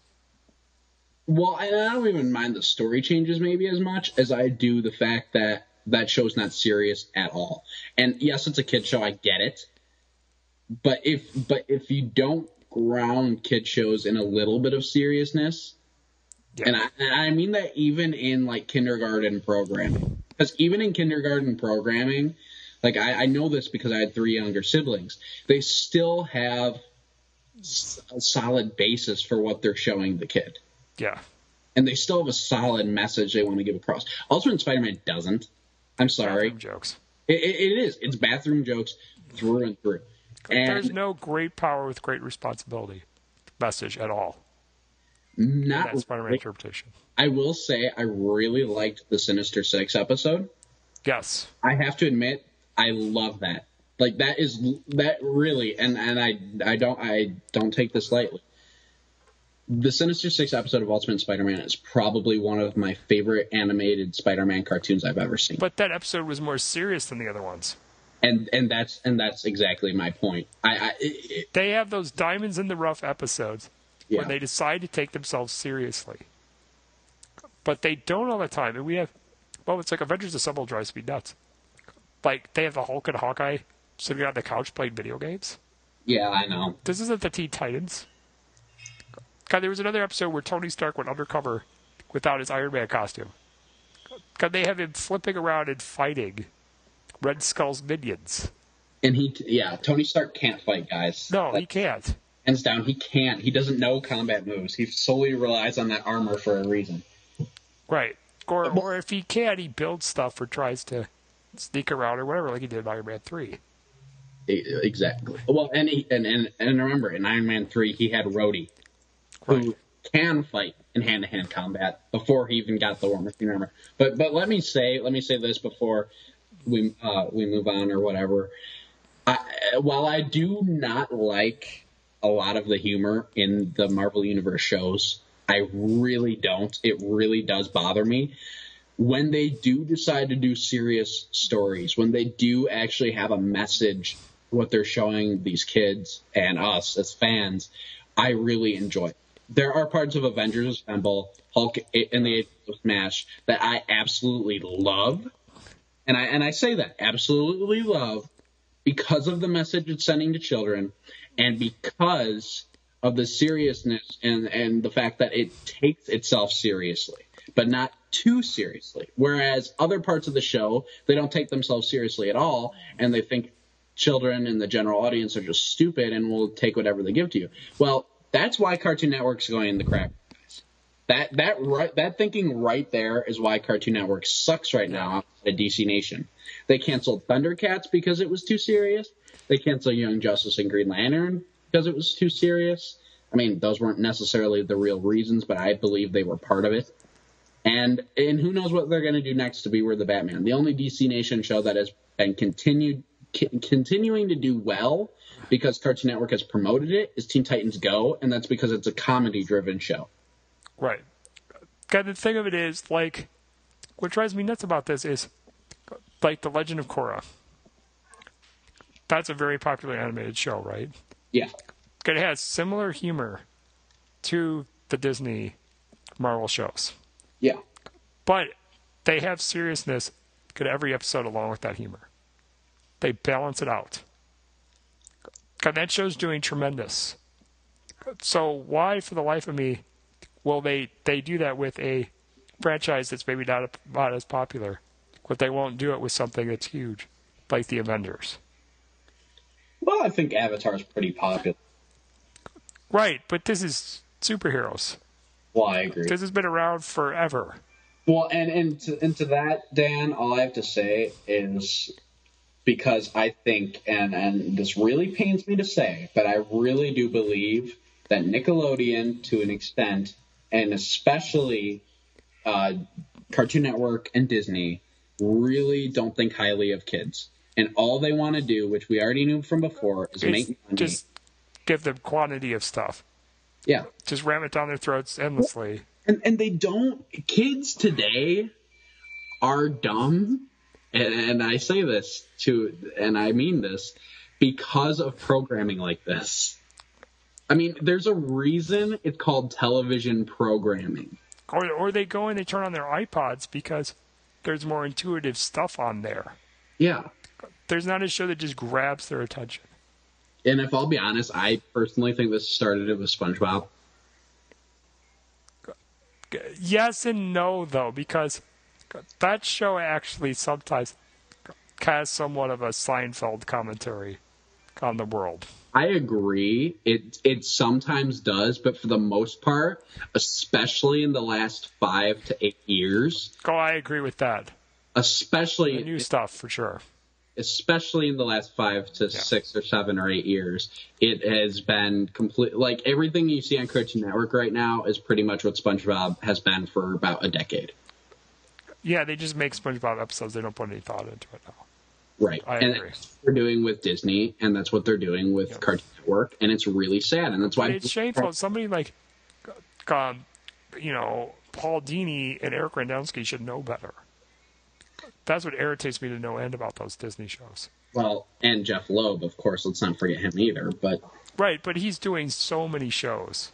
Well, I, I don't even mind the story changes maybe as much as I do the fact that that show's not serious at all. And yes, it's a kid show. I get it. But if but if you don't ground kid shows in a little bit of seriousness, Yeah. and I, and I mean that even in like kindergarten programming, because even in kindergarten programming, like I, I know this because I had three younger siblings, they still have a solid basis for what they're showing the kid Yeah. and they still have a solid message they want to give across. Ultimate Spider-Man doesn't. I'm sorry. Bathroom jokes. It, it, it is. It's bathroom jokes through and through. There's no great power with great responsibility message at all. not. That's Spider-Man interpretation. I will say I really liked the Sinister Six episode. Yes. I have to admit, I love that. Like that is that really, and and I I don't I don't take this lightly. The Sinister Six episode of Ultimate Spider-Man is probably one of my favorite animated Spider-Man cartoons I've ever seen. But that episode was more serious than the other ones. And and that's and that's exactly my point. I, I it, it- They have those diamonds in the rough episodes Yeah. when they decide to take themselves seriously. But they don't all the time. And we have, well, it's like Avengers Assemble drives me nuts. Like, they have the Hulk and Hawkeye sitting on the couch playing video games. Yeah, I know. This isn't the Teen Titans. God, there was another episode where Tony Stark went undercover without his Iron Man costume. God, they have him flipping around and fighting Red Skull's minions. And he, yeah, Tony Stark can't fight guys. No, like, he can't. Hands down, he can't. He doesn't know combat moves. He solely relies on that armor for a reason. Right. Or, or if he can, he builds stuff or tries to sneak around or whatever, like he did in Iron Man 3. Exactly. Well, and he, and, and and remember, in Iron Man three, he had Rhodey, who can fight in hand to hand combat before he even got the War Machine armor. But but let me say let me say this before we uh, we move on or whatever. I, while I do not like a lot of the humor in the Marvel Universe shows, I really don't. It really does bother me when they do decide to do serious stories, when they do actually have a message, what they're showing these kids and us as fans, I really enjoy. It. There are parts of Avengers Assemble, Hulk and the Smash that I absolutely love, and I and I say that absolutely love because of the message it's sending to children, and because of the seriousness and and the fact that it takes itself seriously but not too seriously. Whereas other parts of the show, they don't take themselves seriously at all, and they think children and the general audience are just stupid and will take whatever they give to you. Well, that's why Cartoon Network's going in the crap. That that right that thinking right there is why Cartoon Network sucks right now at DC Nation. They canceled Thundercats because it was too serious. They canceled Young Justice and Green Lantern because it was too serious. I mean, those weren't necessarily the real reasons, but I believe they were part of it. And and who knows what they're going to do next to Beware the Batman. The only DC Nation show that has been continued c- continuing to do well because Cartoon Network has promoted it is Teen Titans Go, and that's because it's a comedy driven show. Right. God, the thing of it is, like, what drives me nuts about this is, like, The Legend of Korra. That's a very popular animated show, right? Yeah. It has similar humor to the Disney Marvel shows. Yeah. But they have seriousness to every episode along with that humor. They balance it out. God, that show's doing tremendous. So why, for the life of me, will they they do that with a franchise that's maybe not not as popular, but they won't do it with something that's huge, like the Avengers? Well, I think Avatar's pretty popular. Right, but this is superheroes. Well, I agree. This has been around forever. Well, and and to, and to that, Dan, all I have to say is because I think, and and this really pains me to say, but I really do believe that Nickelodeon, to an extent, and especially uh, Cartoon Network and Disney, really don't think highly of kids. And all they want to do, which we already knew from before, is It's make money. just give them quantity of stuff. yeah. Just ram it down their throats endlessly. And and they don't kids today are dumb and, and I say this to and I mean this because of programming like this. I mean, there's a reason it's called television programming. Or or they go and they turn on their iPods because there's more intuitive stuff on there. Yeah. There's not a show that just grabs their attention. And if I'll be honest, I personally think this started it with SpongeBob. Yes and no though, because that show actually sometimes has somewhat of a Seinfeld commentary on the world. I agree. It it sometimes does, but for the most part, especially in the last five to eight years, Oh, I agree with that. especially The new stuff for sure. especially in the last five to six or seven or eight years, it has been complete. Like everything you see on Cartoon Network right now is pretty much what SpongeBob has been for about a decade. Yeah, they just make SpongeBob episodes. They don't put any thought into it now. Right. I and agree. that's what they're doing with Disney, and that's what they're doing with Cartoon Network, and it's really sad, and that's why it's shameful. Somebody like, um, you know, Paul Dini and Eric Radomski should know better. That's what irritates me to no end about those Disney shows. Well, and Jeph Loeb, of course. Let's not forget him either. But Right, but he's doing so many shows.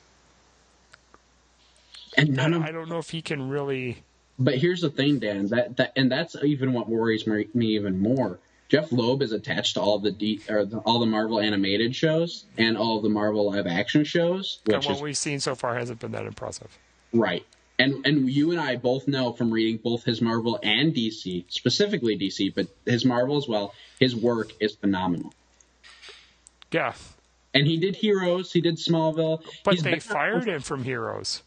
and none of I don't know if he can really. But here's the thing, Dan. That that and that's even what worries me, me even more. Jeph Loeb is attached to all the D, or the, all the Marvel animated shows and all the Marvel live action shows, and which what is we've seen so far hasn't been that impressive. right. And and you and I both know from reading both his Marvel and DC, specifically DC, but his Marvel as well. His work is phenomenal. Yeah, And he did Heroes, he did Smallville. but He's they fired him from Heroes.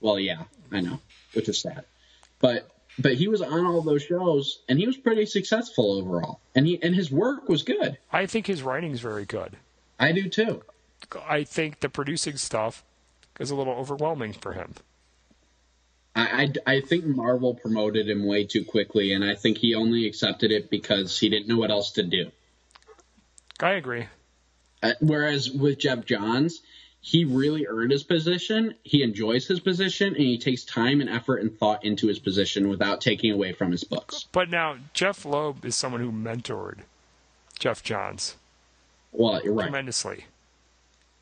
Well, yeah, I know, which is sad. But but he was on all those shows, and he was pretty successful overall. And he and his work was good. I think his writing's very good. I do too. I think the producing stuff is a little overwhelming for him. I, I, I think Marvel promoted him way too quickly, and I think he only accepted it because he didn't know what else to do. I agree. Uh, whereas with Geoff Johns, he really earned his position. He enjoys his position, and he takes time and effort and thought into his position without taking away from his books. But now Jeph Loeb is someone who mentored Geoff Johns Well, you're right. tremendously.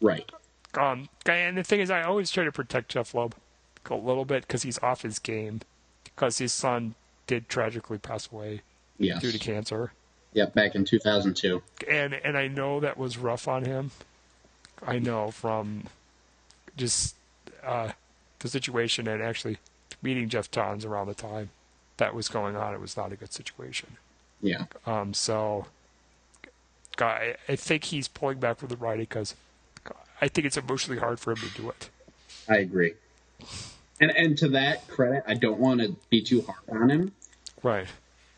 Right. Um, and the thing is, I always try to protect Jeph Loeb a little bit because he's off his game because his son did tragically pass away Yes. due to cancer, Yep, back in 2002. and and I know that was rough on him. I know from just uh, the situation and actually meeting Geoff Johns around the time that was going on. It was not a good situation. Yeah. Um, so I, I think he's pulling back from the writing because I think it's emotionally hard for him to do it. I agree. And and to that credit, I don't want to be too hard on him, Right.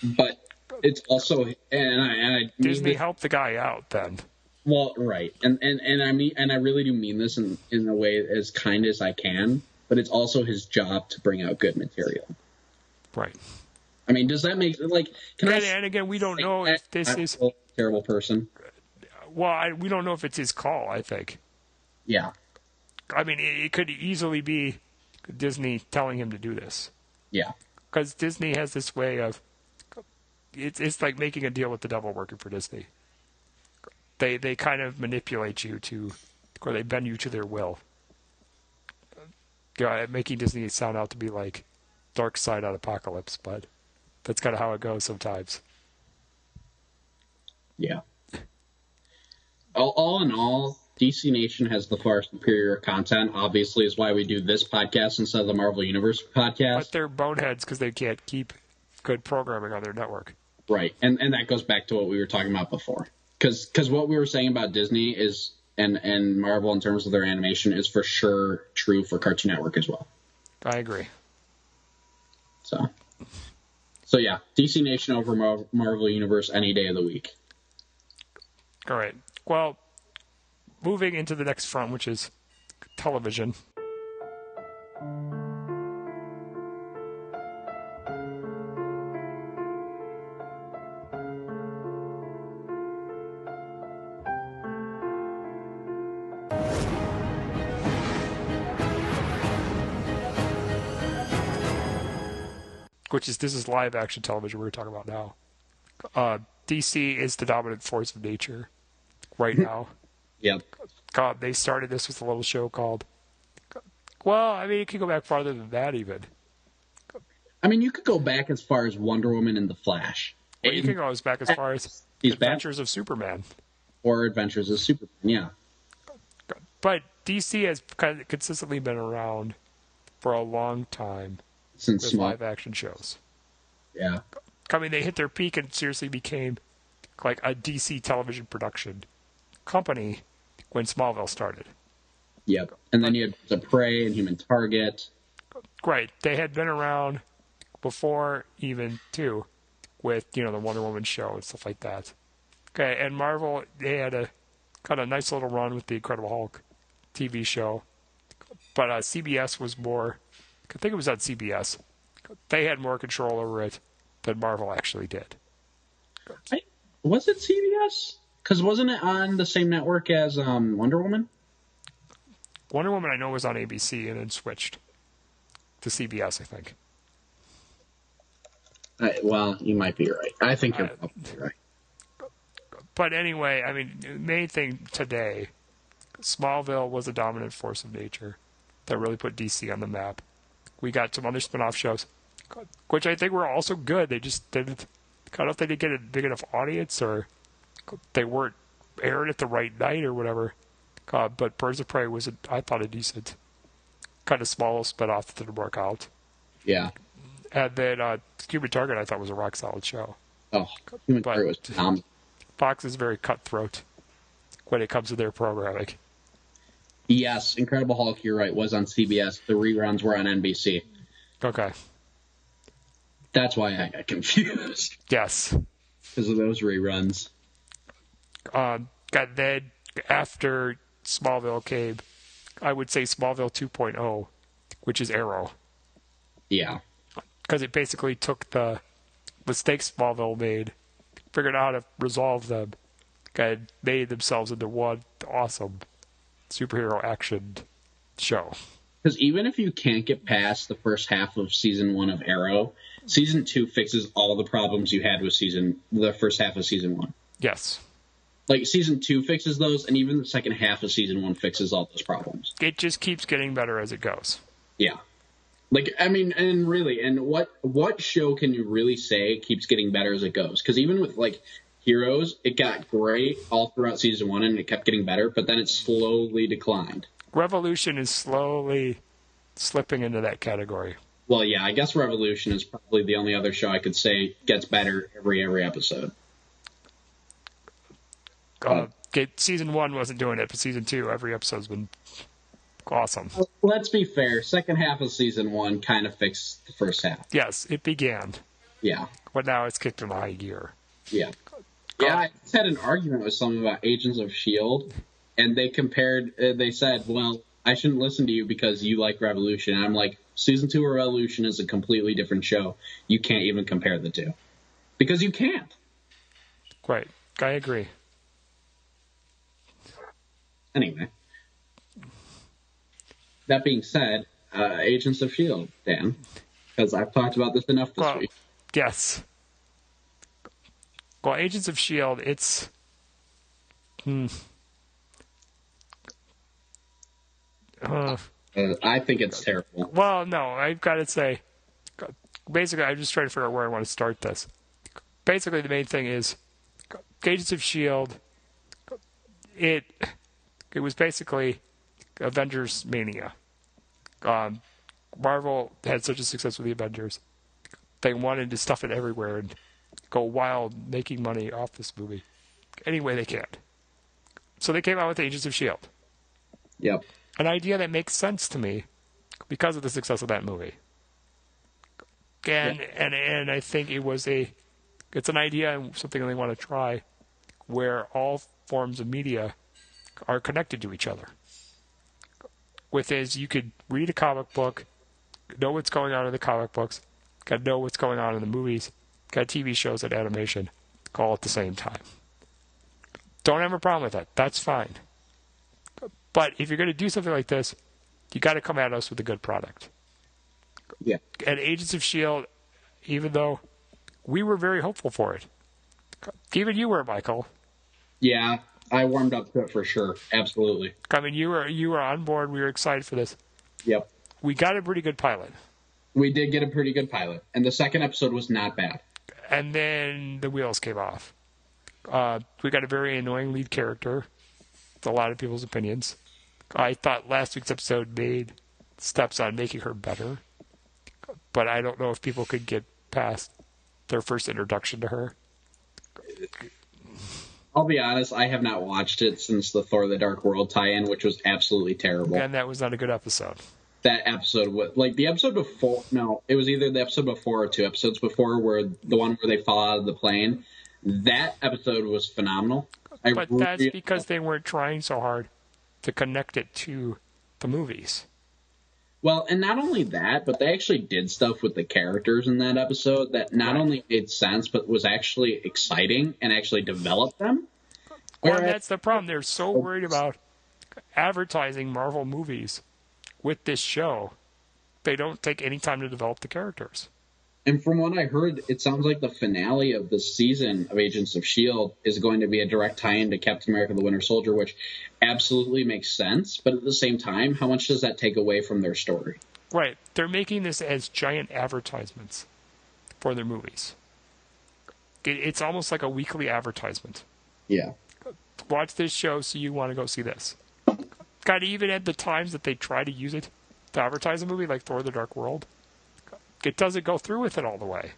but it's also and I and I mean Disney this- helped the guy out then. Well, right, and and and I mean and I really do mean this in in a way as kind as I can, but it's also his job to bring out good material. Right. I mean, does that make like? Can And, I? and again, we don't know if this I'm is a terrible person. well. I, we don't know if it's his call. I think. Yeah, I mean, it, it could easily be Disney telling him to do this yeah, because Disney has this way of it's it's like making a deal with the devil working for Disney. They they kind of manipulate you to, or they bend you to their will. Yeah, making Disney sound out to be like Darkseid on Apokolips, but that's kind of how it goes sometimes. yeah. All, all in all, DC Nation has the far superior content. Obviously, is why we do this podcast instead of the Marvel Universe podcast. But they're boneheads because they can't keep good programming on their network. Right, and and that goes back to what we were talking about before, because because what we were saying about Disney is and and Marvel in terms of their animation is for sure true for Cartoon Network as well. I agree. So, so yeah, DC Nation over Mar- Marvel Universe any day of the week. All right. Well, moving into the next front, which is television. Which is this is live action television we're talking about now. Uh, DC is the dominant force of nature right now. Yep. God, they started this with a little show called. Well, I mean, it could go back farther than that even. I mean, you could go back as far as Wonder Woman and the Flash. Well, you can go as back as far as He's back. Adventures of Superman. or Adventures of Superman. Yeah, But DC has consistently been around for a long time since with Small. live action shows. Yeah, I mean, they hit their peak and seriously became like a DC television production company when Smallville started. yep. And then you had the Prey and Human Target. Right. They had been around before even too with, you know, the Wonder Woman show and stuff like that. Okay, and Marvel they had a kind of nice little run with the Incredible Hulk TV show. But uh, CBS was more I think it was on CBS. They had more control over it than Marvel actually did. I, was it CBS? Because wasn't it on the same network as um, Wonder Woman? Wonder Woman I know was on ABC and then switched to CBS, I think. I, well, you might be right. I think you're probably right. But anyway, I mean, the main thing today, Smallville was a dominant force of nature that really put DC on the map. We got some other spin-off shows, which I think were also good. They just didn't I don't think they didn't get a big enough audience, or they weren't aired at the right night, or whatever. Uh, but Birds of Prey was, a, I thought, a decent, kind of small spinoff that didn't work out. Yeah. And then uh, Human Target, I thought, was a rock solid show. Oh, Human But- Target was phenomenal. Fox is very cutthroat when it comes to their programming. Yes, Incredible Hulk, you're right, was on CBS. The reruns were on NBC. Okay. That's why I got confused Yes. because of those reruns. Um, and then after Smallville came, I would say Smallville 2.0, which is Arrow, Yeah. because it basically took the mistakes Smallville made, figured out how to resolve them, and made themselves into one awesome superhero action show. Because even if you can't get past the first half of season one of Arrow, season two fixes all the problems you had with season the first half of season one. Yes. Like season two fixes those, and even the second half of season one fixes all those problems. It just keeps getting better as it goes. Yeah. Like I mean, and really, and what what show can you really say keeps getting better as it goes? Because even with like Heroes, it got great all throughout season one, and it kept getting better, but then it slowly declined. Revolution is slowly slipping into that category. Well, yeah, I guess Revolution is probably the only other show I could say gets better every every episode. Uh, get, season one wasn't doing it, but season two, every episode's been awesome. Let's be fair. Second half of season one kind of fixed the first half. Yes, it began, Yeah, but now it's kicked in high gear. yeah, yeah. I just had an argument with someone about Agents of Shield, and they compared. Uh, they said, "Well, I shouldn't listen to you because you like Revolution." And I'm like, "Season two of Revolution is a completely different show. You can't even compare the two because you can't." Right, I agree. Anyway, that being said, uh, Agents of Shield, Dan, because I've talked about this enough this Well, week. yes. Well, Agents of Shield, it's hmm. Uh, I think it's terrible. well, no, I've got to say, basically, I'm just trying to figure out where I want to start this. Basically, the main thing is Agents of Shield. It it was basically Avengers mania. Um, Marvel had such a success with the Avengers, they wanted to stuff it everywhere and go wild, making money off this movie any way they can. So they came out with Agents of Shield, Yep. an idea that makes sense to me because of the success of that movie. And and and I think it was a it's an idea and something they want to try where all forms of media are connected to each other. With is you could read a comic book, know what's going on in the comic books, got to know what's going on in the movies, got TV shows and animation, all at the same time. Don't have a problem with that. That's fine. But if you're going to do something like this, you got to come at us with a good product. Yeah. And Agents of Shield, even though we were very hopeful for it, even you were, Michael. Yeah, I warmed up to it for sure. Absolutely. I mean, you were you were on board. We were excited for this. Yep. We got a pretty good pilot, We did get a pretty good pilot, and the second episode was not bad. And then the wheels came off. Uh, we got a very annoying lead character. A lot of people's opinions. I thought last week's episode made steps on making her better, but I don't know if people could get past their first introduction to her. I'll be honest, I have not watched it since the Thor: The Dark World tie-in, which was absolutely terrible. And that was not a good episode. That episode was like the episode before. No, it was either the episode before or two episodes before, where the one where they fall out of the plane. That episode was phenomenal. I But really- that's because they weren't trying so hard to connect it to the movies. Well, and not only that, but they actually did stuff with the characters in that episode that not only made sense, but was actually exciting and actually developed them. Well, Whereas- that's the problem. They're so oh. worried about advertising Marvel movies with this show, they don't take any time to develop the characters. And from what I heard, it sounds like the finale of the season of Agents of S.H.I.E.L.D. Is going to be a direct tie in to Captain America the Winter Soldier, which absolutely makes sense. But at the same time, how much does that take away from their story? Right. They're making this as giant advertisements for their movies. It's almost like a weekly advertisement. Yeah. Watch this show so you want to go see this. God, even at the times that they try to use it to advertise a movie like Thor: The Dark World, it doesn't go through with it all the way.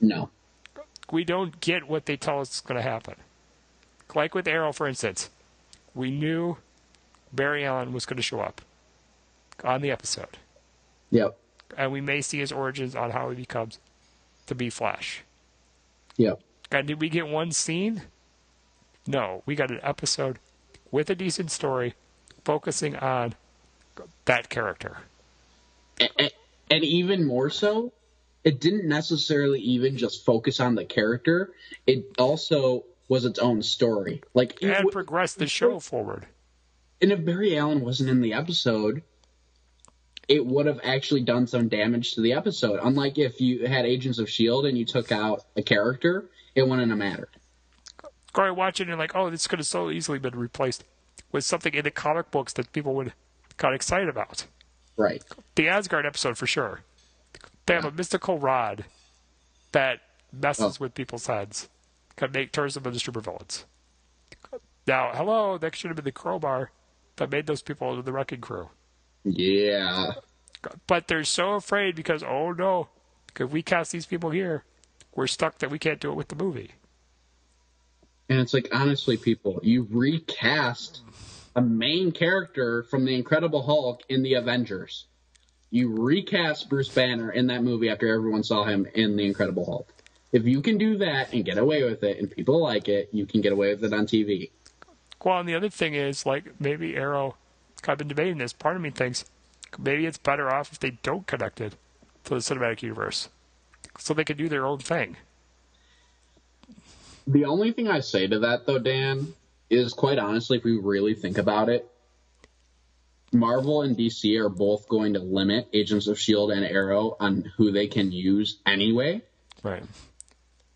No. We don't get what they tell us is going to happen. Like with Arrow, for instance, we knew Barry Allen was going to show up on the episode. Yep. And we may see his origins on how he becomes to be Flash. Yep. And did we get one scene? No, we got an episode with a decent story focusing on that character. And, and even more so, it didn't necessarily even just focus on the character. It also was its own story. Like and w- progress the show forward. And if Barry Allen wasn't in the episode, it would have actually done some damage to the episode. Unlike if you had Agents of Shield and you took out a character, it wouldn't have mattered. Going watching and you're like, oh, this could have so easily been replaced with something in the comic books that people would got excited about. Right. The Asgard episode for sure. They have a mystical rod that messes Oh. with people's heads, can make turns them into supervillains. Now, hello, that should have been the crowbar that made those people into the wrecking crew. Yeah. But they're so afraid because, oh no, if we cast these people here, we're stuck that we can't do it with the movie. And it's like, honestly, people, you recast a main character from the Incredible Hulk in the Avengers. You recast Bruce Banner in that movie after everyone saw him in the Incredible Hulk. If you can do that and get away with it, and people like it, you can get away with it on TV. Well, and the other thing is, like, maybe Arrow, I've been debating this. Part of me thinks maybe it's better off if they don't connect it to the cinematic universe. So they can do their own thing. The only thing I say to that, though, Dan, is quite honestly, if we really think about it, Marvel and DC are both going to limit Agents of S.H.I.E.L.D. and Arrow on who they can use anyway. Right.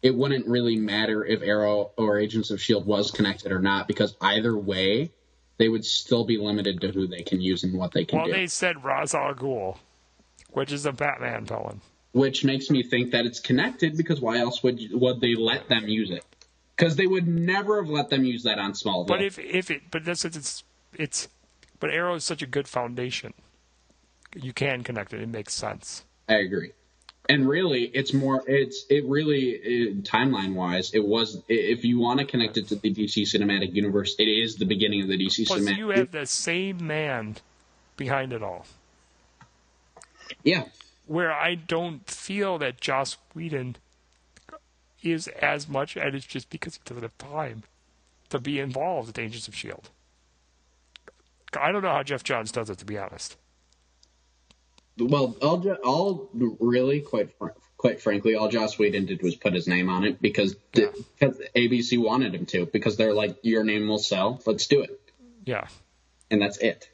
It wouldn't really matter if Arrow or Agents of S.H.I.E.L.D. was connected or not, because either way, they would still be limited to who they can use and what they can Well, do. they said Ra's al Ghul, which is a Batman villain. Which makes me think that it's connected, because why else would would they let them use it? Because they would never have let them use that on Smallville. But if if it, but that's it's it's, but Arrow is such a good foundation. You can connect it. It makes sense. I agree. And really, it's more. It's it really timeline wise. It was if you want to connect it to the DC cinematic universe, it is the beginning of the DC Plus, cinematic. you have the same man behind it all. Yeah. Where I don't feel that Joss Whedon is as much, and it's just because he doesn't have time to be involved with Agents of Shield. I don't know how Geoff Johns does it, to be honest. Well, all, all really, quite fr- quite frankly, all Joss Whedon did was put his name on it because the, because ABC wanted him to because they're like, your name will sell, let's do it, Yeah. and that's it.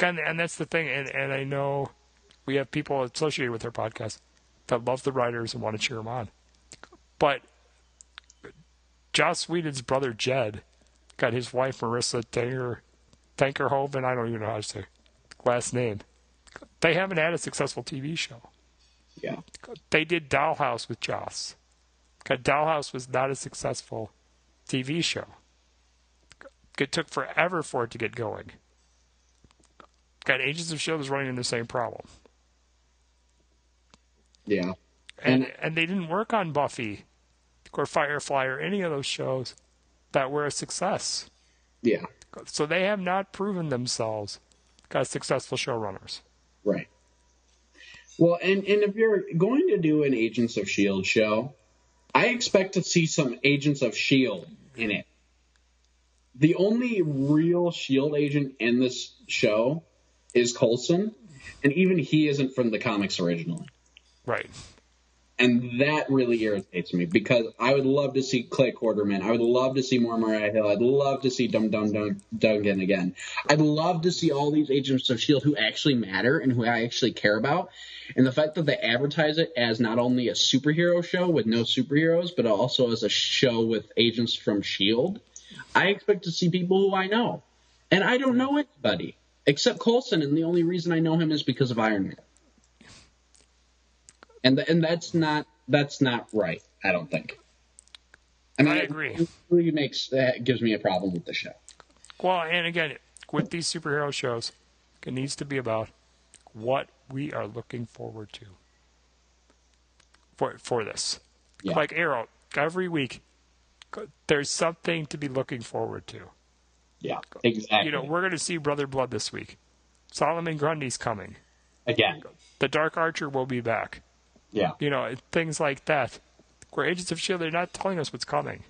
And, and that's the thing, and, and I know we have people associated with our podcast that love the writers and want to cheer them on. But Joss Whedon's brother Jed got his wife Maurissa Tanker Tankerhoven, I don't even know how to say last name. They haven't had a successful TV show. Yeah. They did Dollhouse with Joss. Dollhouse was not a successful TV show. It took forever for it to get going. Got Agents of Shield is running into the same problem. Yeah. And and they didn't work on Buffy or Firefly or any of those shows that were a success. Yeah. So they have not proven themselves as successful showrunners. Right. Well, and, and if you're going to do an Agents of S.H.I.E.L.D. show, I expect to see some Agents of S.H.I.E.L.D. in it. The only real S.H.I.E.L.D. agent in this show is Coulson, and even he isn't from the comics originally. Right. And that really irritates me because I would love to see Clay Quartermain. I would love to see more Maria Hill. I'd love to see Dum Dum Dum Dugan again. I'd love to see all these agents of S.H.I.E.L.D. who actually matter and who I actually care about. And the fact that they advertise it as not only a superhero show with no superheroes, but also as a show with agents from S.H.I.E.L.D., I expect to see people who I know. And I don't know anybody except Coulson, and the only reason I know him is because of Iron Man. And and that's not that's not right. I don't think. I, mean, I agree. It really makes that gives me a problem with the show. Well, and again, with these superhero shows, it needs to be about what we are looking forward to for for this. Yeah. Like Arrow, every week there's something to be looking forward to. Yeah, exactly. You know, we're going to see Brother Blood this week. Solomon Grundy's coming. Again. The Dark Archer will be back. Yeah. You know, things like that. Where Agents of S.H.I.E.L.D., they're not telling us what's coming.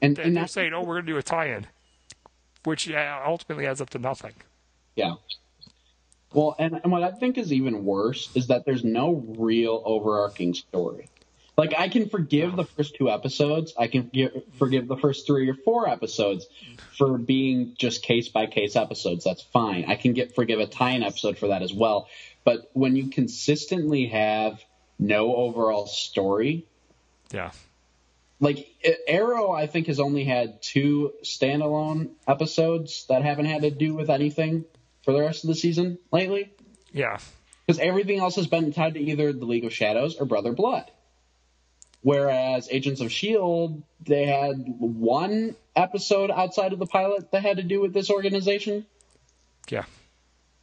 And, and they're saying, oh, we're going to do a tie in, which ultimately adds up to nothing. Yeah. Well, and, and what I think is even worse is that there's no real overarching story. Like I can forgive the first two episodes. I can forgive the first three or four episodes for being just case by case episodes. That's fine. I can get forgive a tie-in episode for that as well. But when you consistently have no overall story, yeah. Like Arrow, I think has only had two standalone episodes that haven't had to do with anything for the rest of the season lately. Yeah. Because everything else has been tied to either the League of Shadows or Brother Blood. Whereas Agents of S.H.I.E.L.D., they had one episode outside of the pilot that had to do with this organization. Yeah.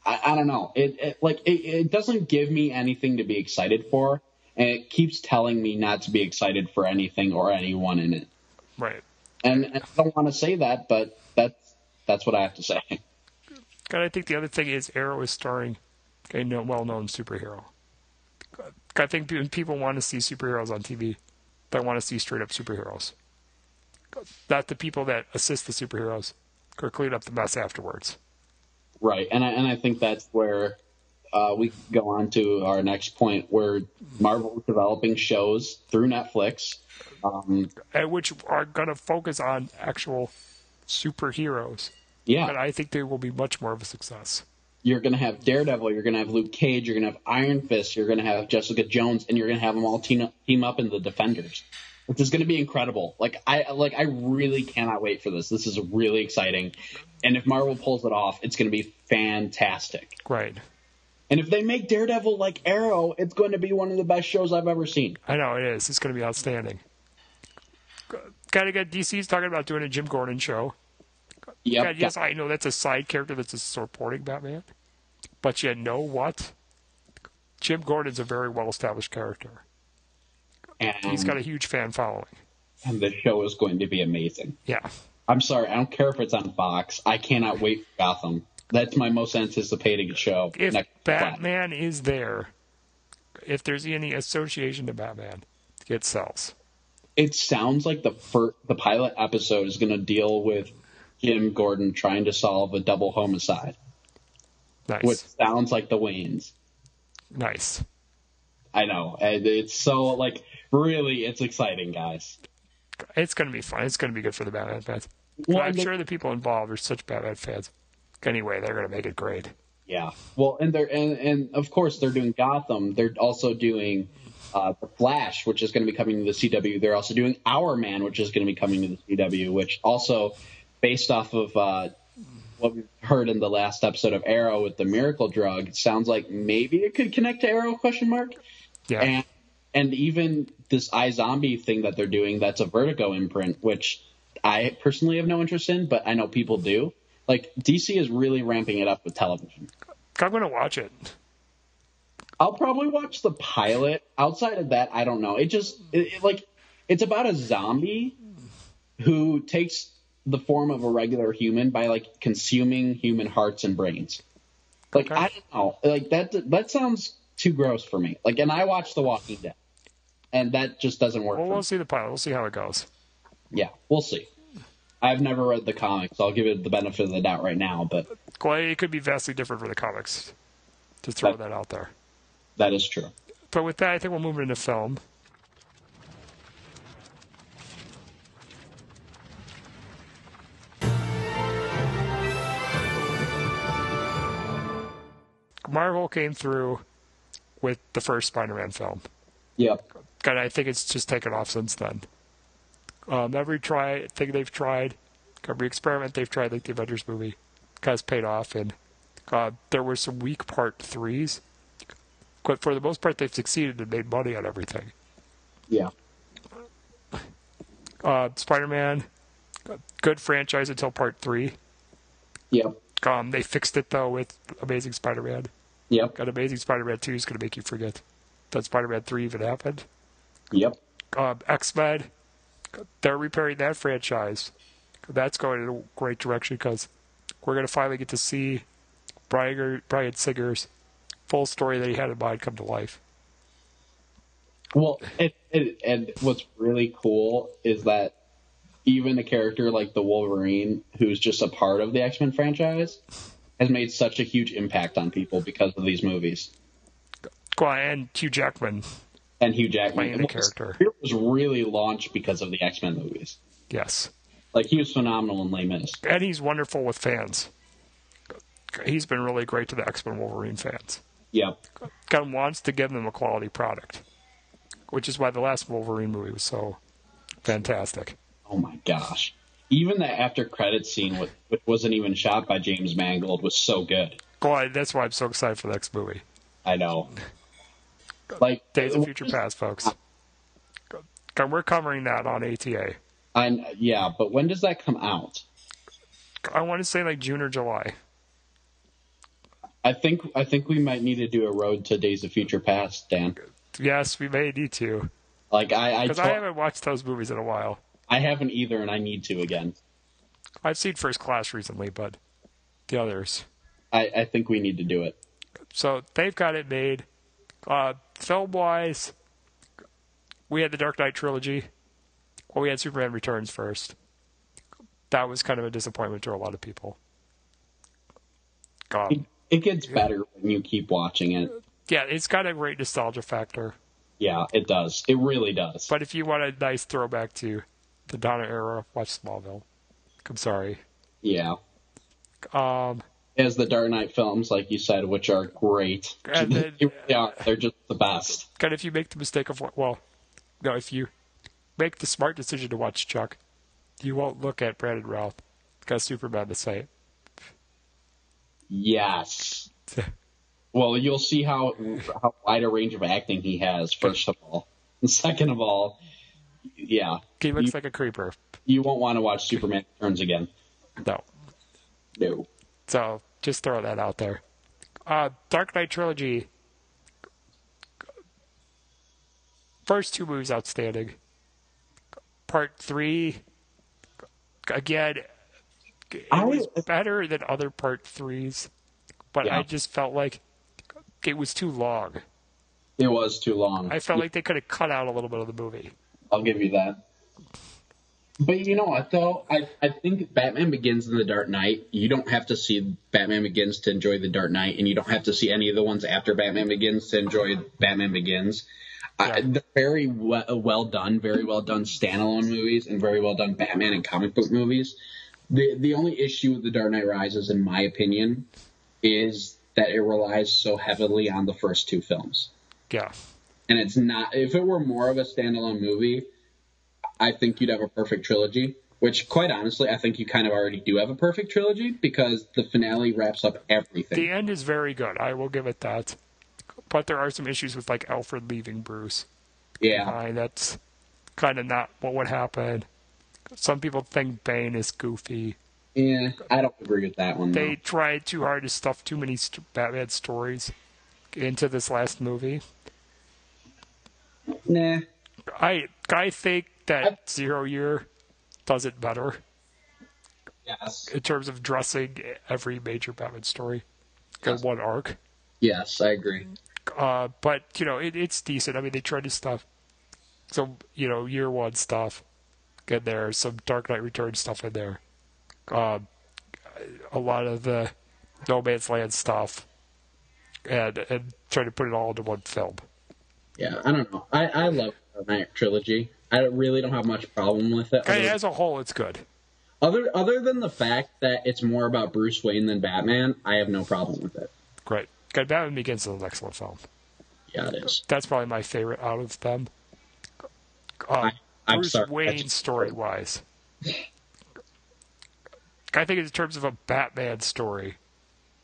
I, I don't know. It, it like it, it, doesn't give me anything to be excited for, and it keeps telling me not to be excited for anything or anyone in it. Right. And, and I don't want to say that, but that's that's what I have to say. God, I think the other thing is Arrow is starring a well-known superhero. I think people want to see superheroes on TV They want to see straight up superheroes. Not the people that assist the superheroes or clean up the mess afterwards. Right, and I, and I think that's where uh, we go on to our next point, where Marvel is developing shows through Netflix, um, which are going to focus on actual superheroes. Yeah, and I think they will be much more of a success. You're going to have Daredevil, you're going to have Luke Cage, you're going to have Iron Fist, you're going to have Jessica Jones, and you're going to have them all team up, team up in the Defenders, which is going to be incredible. Like I like I really cannot wait for this. This is really exciting, and if Marvel pulls it off, it's going to be fantastic. Right. And if they make Daredevil like Arrow, it's going to be one of the best shows I've ever seen. I know it is. It's going to be outstanding. Got to get DC's talking about doing a Jim Gordon show. Yep. God, yes, I know that's a side character that's a supporting Batman. But you know what? Jim Gordon's a very well established character. And he's got a huge fan following. And the show is going to be amazing. Yeah. I'm sorry, I don't care if it's on Fox. I cannot wait for Gotham. That's my most anticipated show. If Batman is there, if there's any association to Batman, it sells. It sounds like the first, the pilot episode is going to deal with Jim Gordon trying to solve a double homicide. Nice. Which sounds like the Waynes. Nice. I know. It's so like really, it's exciting, guys. It's going to be fun. It's going to be good for the Batman fans. Well, I'm sure the people involved are such Batman fans. Anyway, they're going to make it great. Yeah. Well, and they're and, and of course they're doing Gotham. They're also doing uh, the Flash, which is going to be coming to the CW. They're also doing Hourman, which is going to be coming to the CW, which also based off of uh, what we heard in the last episode of Arrow with the miracle drug, it sounds like maybe it could connect to Arrow? Question mark. Yeah. And and even this iZombie thing that they're doing, that's a Vertigo imprint, which I personally have no interest in, but I know people do. Like DC is really ramping it up with television. I'm gonna watch it. I'll probably watch the pilot. Outside of that, I don't know. It just it, it, like it's about a zombie who takes the form of a regular human by like consuming human hearts and brains. Like okay. I don't know, like that that sounds too gross for me. Like, and I watched The Walking Dead, and that just doesn't work. Well, we'll me. see the pilot. We'll see how it goes. Yeah, we'll see. I've never read the comics. So I'll give it the benefit of the doubt right now, but well, it could be vastly different for the comics. To throw that, that out there. That is true. But with that, I think we'll move into film. Marvel came through with the first Spider-Man film. Yep. And I think it's just taken off since then. Um, every try thing they've tried, every experiment they've tried, like the Avengers movie, has paid off. And uh, there were some weak part threes, but for the most part, they've succeeded and made money on everything. Yeah. Uh, Spider-Man, good franchise until Part Three. Yeah. Um, they fixed it though with Amazing Spider-Man. Yeah. Got Amazing Spider-Man Two is going to make you forget that Spider-Man Three even happened. Yep. Um, X-Men, they're repairing that franchise. That's going in a great direction because we're going to finally get to see Bryan, Bryan Singer's full story that he had in mind come to life. Well, it, it, and what's really cool is that even a character like the Wolverine, who's just a part of the X Men franchise, has made such a huge impact on people because of these movies. Well, and Hugh Jackman. And Hugh Jackman playing the character. It was really launched because of the X Men movies. Yes. Like he was phenomenal in Les Mis. And he's wonderful with fans. He's been really great to the X Men Wolverine fans. Yep. Kind of wants to give them a quality product, which is why the last Wolverine movie was so fantastic. Oh my gosh! Even the after credit scene, which wasn't even shot by James Mangold, was so good. Well, that's why I'm so excited for the next movie. I know. Like Days of Future Past, folks. We're covering that on ATA. And yeah, but when does that come out? I want to say like June or July. I think I think we might need to do a road to Days of Future Past, Dan. Yes, we may need to. Like I, because I, I haven't watched those movies in a while. I haven't either, and I need to again. I've seen First Class recently, but the others. I, I think we need to do it. So they've got it made. Uh, film wise, we had the Dark Knight trilogy. Well, we had Superman Returns first. That was kind of a disappointment to a lot of people. God. It, it gets better when you keep watching it. Yeah, it's got a great nostalgia factor. Yeah, it does. It really does. But if you want a nice throwback to the Donner era, watch Smallville. I'm sorry. Yeah. Um, as the Dark Knight films, like you said, which are great. And then, they are. They're just the best. Kind of if you make the mistake of well, no, if you make the smart decision to watch Chuck, you won't look at Brandon Routh because Superman to say it. Yes. well, you'll see how how wide a range of acting he has. First of all, and second of all, yeah, he looks you, like a creeper. You won't want to watch Superman Returns again. No. No. So just throw that out there. Uh, Dark Knight trilogy. First two movies outstanding. Part three, again, it was better than other part threes, but Yeah. I just felt like it was too long. It was too long. I felt like they could have cut out a little bit of the movie. I'll give you that. But you know what though? I, I think Batman Begins and The Dark Knight, you don't have to see Batman Begins to enjoy The Dark Knight, and you don't have to see any of the ones after Batman Begins to enjoy Batman Begins. I, they're very well, uh, well done, very well done standalone movies, and very well done Batman and comic book movies. The the only issue with The Dark Knight Rises, in my opinion, is that it relies so heavily on the first two films. Yeah. And it's not. If it were more of a standalone movie, I think you'd have a perfect trilogy. Which, quite honestly, I think you kind of already do have a perfect trilogy because the finale wraps up everything. The end is very good. I will give it that. But there are some issues with like Alfred leaving Bruce. Yeah. That's kind of not what would happen. Some people think Bane is goofy. Yeah, I don't agree with that one. They though. tried too hard to stuff too many st- Batman stories into this last movie. Nah. I I think that Zero Year does it better Yes. in terms of dressing every major Batman story in Yes. one arc. Yes, I agree. Uh, but you know, it, it's decent. I mean, they tried to stuff some you know year one stuff in there, some Dark Knight Returns stuff in there, uh, a lot of the No Man's Land stuff, and and try to put it all into one film. Yeah, I don't know. I, I love the Knight trilogy. I really don't have much problem with it. Other, as a whole, it's good. other other than the fact that it's more about Bruce Wayne than Batman, I have no problem with it. Great. Good. Batman Begins is an excellent film. Yeah, it is. That's probably my favorite out of them. Uh, I, I'm Bruce sorry. Wayne story wise. I think in terms of a Batman story,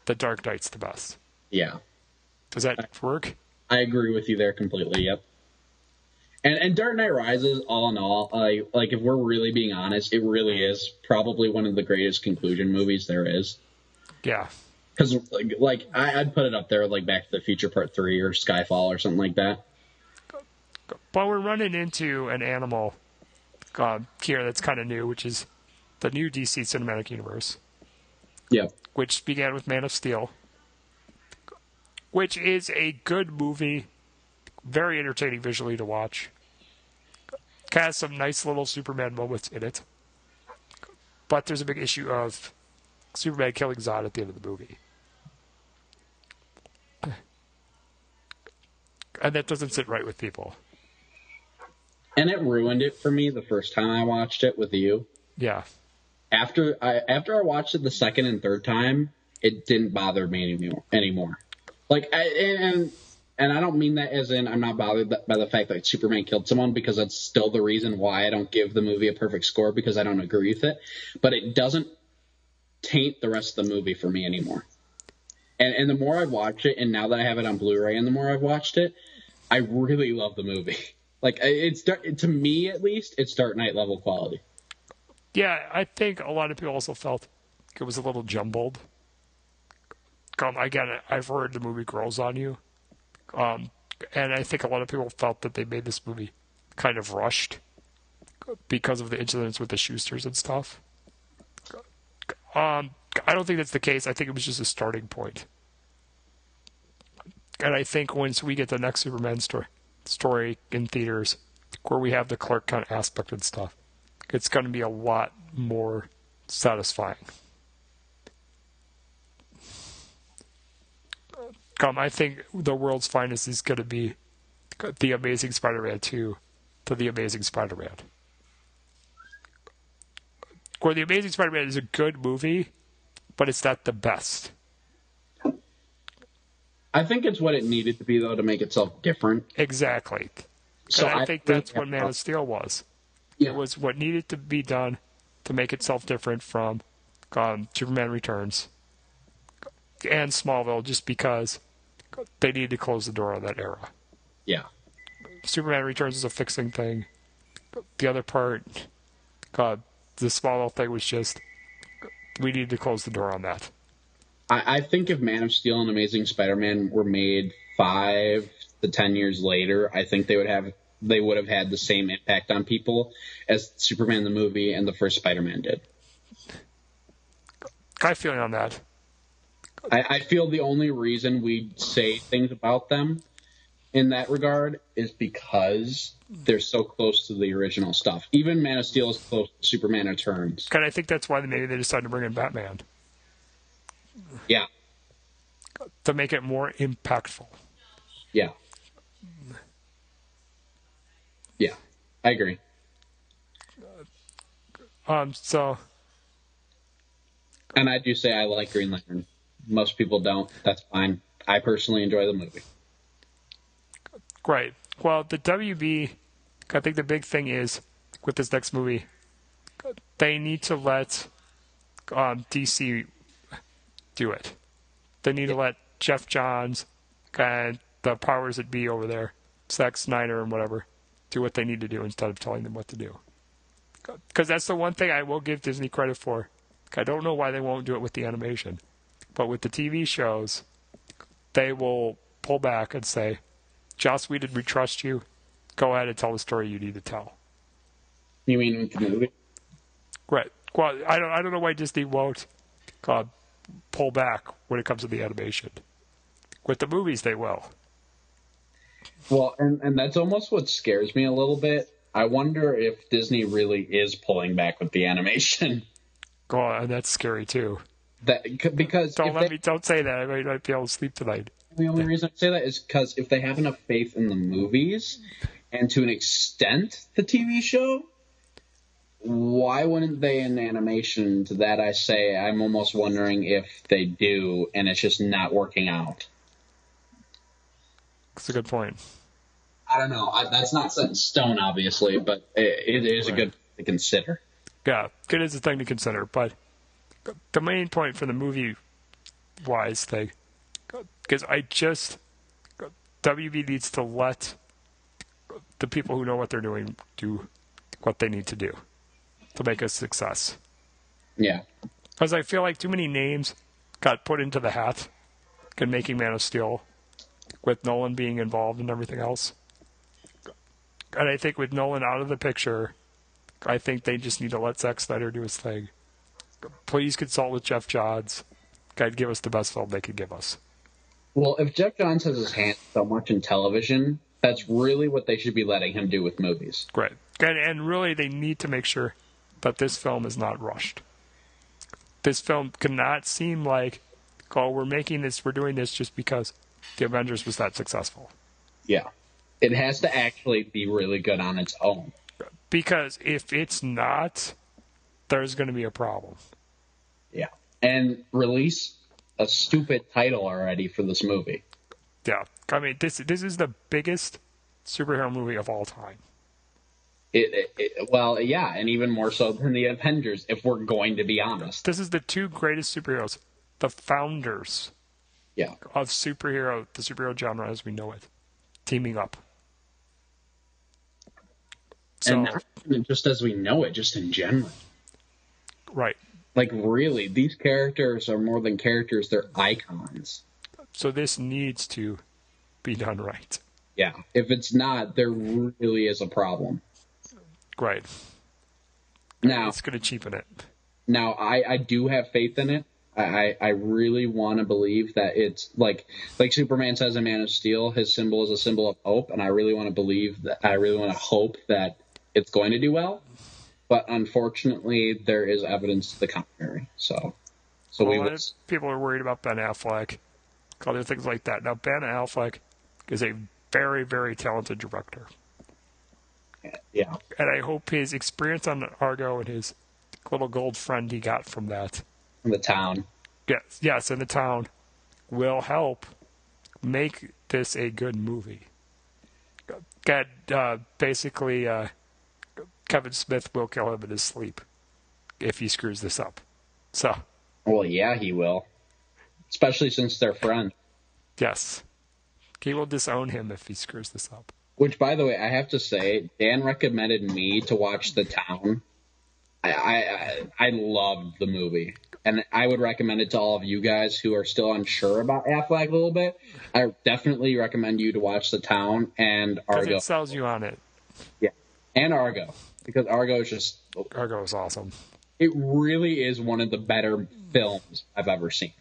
The Dark Knight's the best. Yeah, Does that work? I agree with you there completely. Yep. And and Dark Knight Rises, all in all, like like if we're really being honest, it really is probably one of the greatest conclusion movies there is. Yeah. Because like, like I, I'd put it up there with like Back to the Future Part Three or Skyfall or something like that. But we're running into an animal uh, here that's kind of new, which is the new DC Cinematic Universe. Yep. Which began with Man of Steel, which is a good movie, very entertaining visually to watch. Has some nice little Superman moments in it, but there's a big issue of Superman killing Zod at the end of the movie. And that doesn't sit right with people. And it ruined it for me the first time I watched it with you. Yeah. After I after I watched it the second and third time, it didn't bother me anymore. Anymore. Like I, and and I don't mean that as in I'm not bothered by the fact that Superman killed someone because that's still the reason why I don't give the movie a perfect score because I don't agree with it. But it doesn't taint the rest of the movie for me anymore. And and the more I watch it, and now that I have it on Blu-ray, and the more I've watched it, I really love the movie. Like it's to me at least, it's Dark Knight level quality. Yeah, I think a lot of people also felt it was a little jumbled. Um, again, I've heard the movie grows on you, um, and I think a lot of people felt that they made this movie kind of rushed because of the incidents with the Shusters and stuff. Um, I don't think that's the case. I think it was just a starting point. And I think once we get the next Superman story, story in theaters, where we have the Clark Kent aspect and stuff, it's going to be a lot more satisfying. Um, I think the world's finest is going to be the Amazing Spider-Man 2 to the Amazing Spider-Man. Where the Amazing Spider-Man is a good movie, but it's not the best. I think it's what it needed to be though to make itself different. Exactly. So I, I, think that's what Man of Steel was. Yeah. It was what needed to be done to make itself different from um, Superman Returns and Smallville, just because they need to close the door on that era. Yeah. Superman Returns is a fixing thing. The other part, God, the Smallville thing was just we need to close the door on that. I, I think if Man of Steel and Amazing Spider-Man were made five to ten years later, I think they would have they would have had the same impact on people as Superman the movie and the first Spider-Man did. I feeling on that. I, I feel the only reason we say things about them in that regard is because they're so close to the original stuff. Even Man of Steel is close to Superman Returns. And I think that's why maybe they decided to bring in Batman. Yeah. To make it more impactful. Yeah. Yeah, I agree. Um. So. And I do say I like Green Lantern. Most people don't. That's fine. I personally enjoy the movie. Great. Well, the WB, I think the big thing is with this next movie, they need to let um, DC do it. They need to let Geoff Johns and the powers that be over there, Zack Snyder and whatever, do what they need to do instead of telling them what to do. Because that's the one thing I will give Disney credit for. I don't know why they won't do it with the animation, but with the TV shows, they will pull back and say, Joss Whedon, we trust you. Go ahead and tell the story you need to tell. You mean with the movie? Right. Well, I don't. I don't know why Disney won't uh, pull back when it comes to the animation. With the movies, they will. Well, and, and that's almost what scares me a little bit. I wonder if Disney really is pulling back with the animation. And that's scary too. That because don't let they, me don't say that. I might not be able to sleep tonight. The only reason I say that is because if they have enough faith in the movies and to an extent the TV show, why wouldn't they in animation? To that I say, I'm almost wondering if they do, and it's just not working out. That's a good point. I don't know. I, that's not set in stone, obviously, but it, it is right. a good to consider. Yeah, it is a thing to consider. But the main point for the movie wise thing, because I just WB needs to let the people who know what they're doing do what they need to do to make a success. Yeah. Because I feel like too many names got put into the hat in making Man of Steel, with Nolan being involved and everything else. And I think with Nolan out of the picture, I think they just need to let Zack Snyder do his thing. Please consult with Geoff Johns. God, give us the best film they could give us. Well, if Geoff Johns has his hand so much in television, that's really what they should be letting him do with movies. Great. And, and really, they need to make sure that this film is not rushed. This film cannot seem like, oh, we're making this, we're doing this just because the Avengers was that successful. Yeah. It has to actually be really good on its own. Because if it's not, there's going to be a problem. Yeah. And release a stupid title already for this movie. Yeah. I mean, this this is the biggest superhero movie of all time. It, it, it, well, yeah, and even more so than the Avengers, if we're going to be honest. This is the two greatest superheroes, the founders, yeah, of superhero, the superhero genre as we know it, teaming up. So, and not just as we know it, just in general. Right. Like really, these characters are more than characters; they're icons. So this needs to be done right. Yeah. If it's not, there really is a problem. Right. Now it's going to cheapen it. Now I I do have faith in it. I, I really want to believe that it's like like Superman says in Man of Steel, his symbol is a symbol of hope, and I really want to believe that I really want to hope that it's going to do well. But unfortunately, there is evidence to the contrary. So, so well, we people are worried about Ben Affleck, other things like that. Now, Ben Affleck is a very very talented director. Yeah, and I hope his experience on Argo and his little gold friend he got from that in the town. Yes, yes, in the town will help make this a good movie. Get uh, basically uh, Kevin Smith will kill him in his sleep if he screws this up. So. Well, yeah, he will. Especially since they're friends. Yes. He will disown him if he screws this up. Which, by the way, I have to say, Dan recommended me to watch The Town. I I, I loved the movie, and I would recommend it to all of you guys who are still unsure about Affleck a little bit. I definitely recommend you to watch The Town and Argo. It sells you on it. Yeah, and Argo because Argo is just Argo is awesome. It really is one of the better films I've ever seen.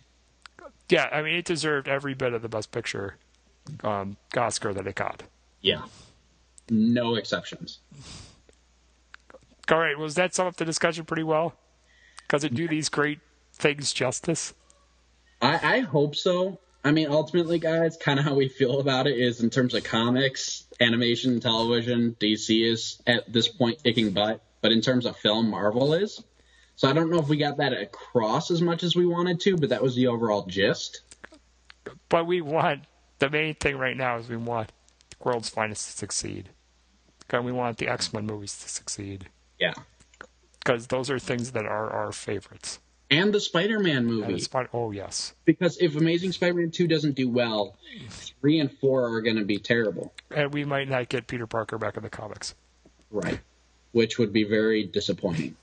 Yeah, I mean, it deserved every bit of the Best Picture um, Oscar that it got. Yeah, no exceptions. All right, was that sum up the discussion pretty well? Does it do these great things justice? I, I hope so. I mean, ultimately, guys, kind of how we feel about it is in terms of comics, animation, television, DC is at this point kicking butt. But in terms of film, Marvel is. So I don't know if we got that across as much as we wanted to, but that was the overall gist. But we want the main thing right now is we want the World's Finest to succeed. And we want the X Men movies to succeed. Yeah. Because those are things that are our favorites. And the Spider Man movie. Spider- oh, yes. Because if Amazing Spider Man 2 doesn't do well, 3 and 4 are going to be terrible. And we might not get Peter Parker back in the comics. Right. Which would be very disappointing.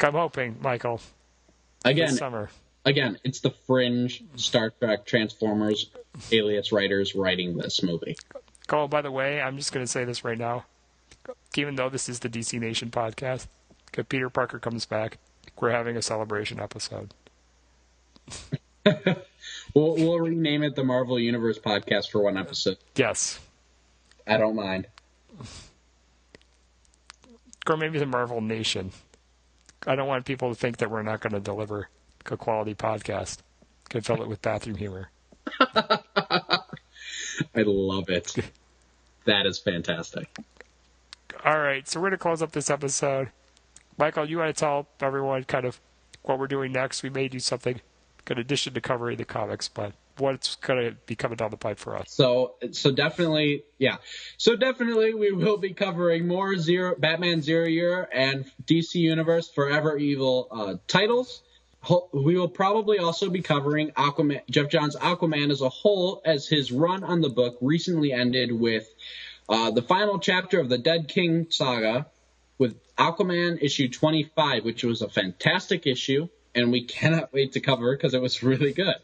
I'm hoping, Michael. Again, summer. Again, it's the fringe Star Trek Transformers alias writers writing this movie. Oh, by the way, I'm just going to say this right now. Even though this is the DC Nation podcast, if Peter Parker comes back, we're having a celebration episode. we'll, we'll rename it the Marvel Universe podcast for one episode. Yes. I don't mind. Or maybe the Marvel Nation. I don't want people to think that we're not going to deliver a quality podcast. Can fill it with bathroom humor. I love it. That is fantastic. All right, so we're going to close up this episode. Michael, you want to tell everyone kind of what we're doing next? We may do something in addition to covering the comics, but what's going to be coming down the pipe for us? So, so definitely, yeah. So definitely, we will be covering more Zero, Batman Zero Year and DC Universe Forever Evil uh, titles. We will probably also be covering Aquaman, Geoff Johns' Aquaman as a whole, as his run on the book recently ended with Uh, the final chapter of the Dead King saga with Aquaman issue 25, which was a fantastic issue, and we cannot wait to cover because it was really good.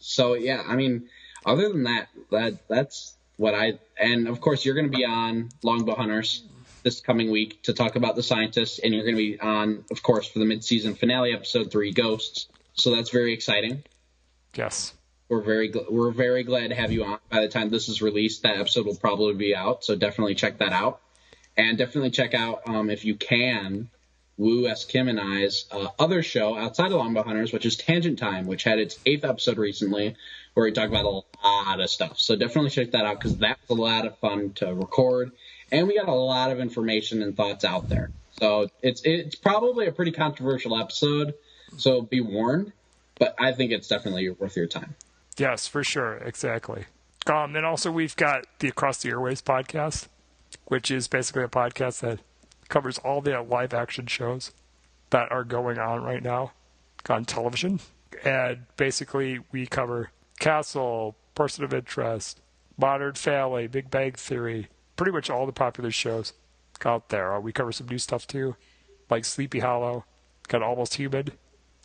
So yeah, I mean, other than that, that that's what I and of course you're going to be on Longbow Hunters this coming week to talk about the scientists, and you're going to be on, of course, for the mid-season finale episode three, Ghosts. So that's very exciting. Yes. We're very gl- we're very glad to have you on. By the time this is released, that episode will probably be out, so definitely check that out, and definitely check out um, if you can. Woo S. Kim and I's uh, other show outside of Longbow Hunters, which is Tangent Time, which had its eighth episode recently, where we talk about a lot of stuff. So definitely check that out because that was a lot of fun to record, and we got a lot of information and thoughts out there. So it's it's probably a pretty controversial episode, so be warned. But I think it's definitely worth your time. Yes, for sure, exactly. Um, and also we've got the Across the Airwaves podcast, which is basically a podcast that covers all the live action shows that are going on right now on television. And basically, we cover Castle, Person of Interest, Modern Family, Big Bang Theory, pretty much all the popular shows out there. Uh, we cover some new stuff too, like Sleepy Hollow, got Almost Human,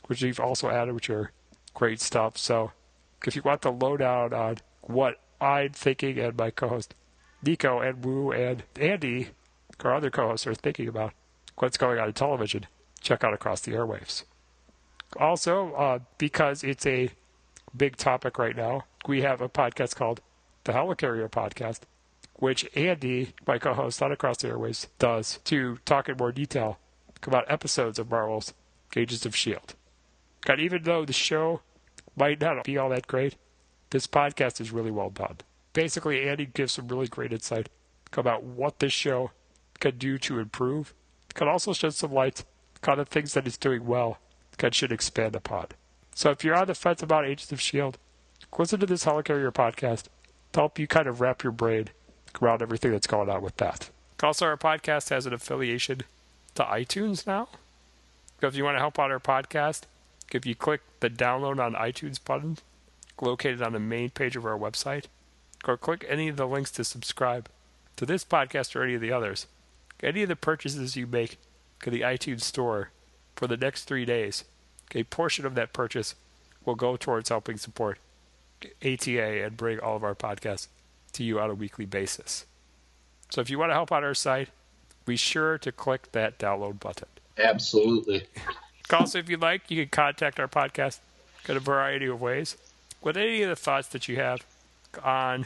which we've also added, which are great stuff. So if you want the lowdown on what I'm thinking and my co-host Nico and Wu and Andy, our other co-hosts, are thinking about what's going on in television, check out Across the Airwaves. Also, uh, because it's a big topic right now, we have a podcast called the Helicarrier Podcast, which Andy, my co-host on Across the Airwaves, does to talk in more detail about episodes of Marvel's Agents of S.H.I.E.L.D. And even though the show might not be all that great, this podcast is really well done. Basically, Andy gives some really great insight about what this show can do to improve. Can also shed some light on the things that it's doing well that should expand upon. So if you're on the fence about Agents of S.H.I.E.L.D., listen to this Helicarrier podcast to help you kind of wrap your brain around everything that's going on with that. Also, our podcast has an affiliation to iTunes now. So if you want to help out our podcast, if you click the download on iTunes button located on the main page of our website, or click any of the links to subscribe to this podcast or any of the others, any of the purchases you make to the iTunes store for the next three days, a portion of that purchase will go towards helping support ATA and bring all of our podcasts to you on a weekly basis. So if you want to help out our site, be sure to click that download button. Absolutely. Also, if you'd like, you can contact our podcast in a variety of ways with any of the thoughts that you have on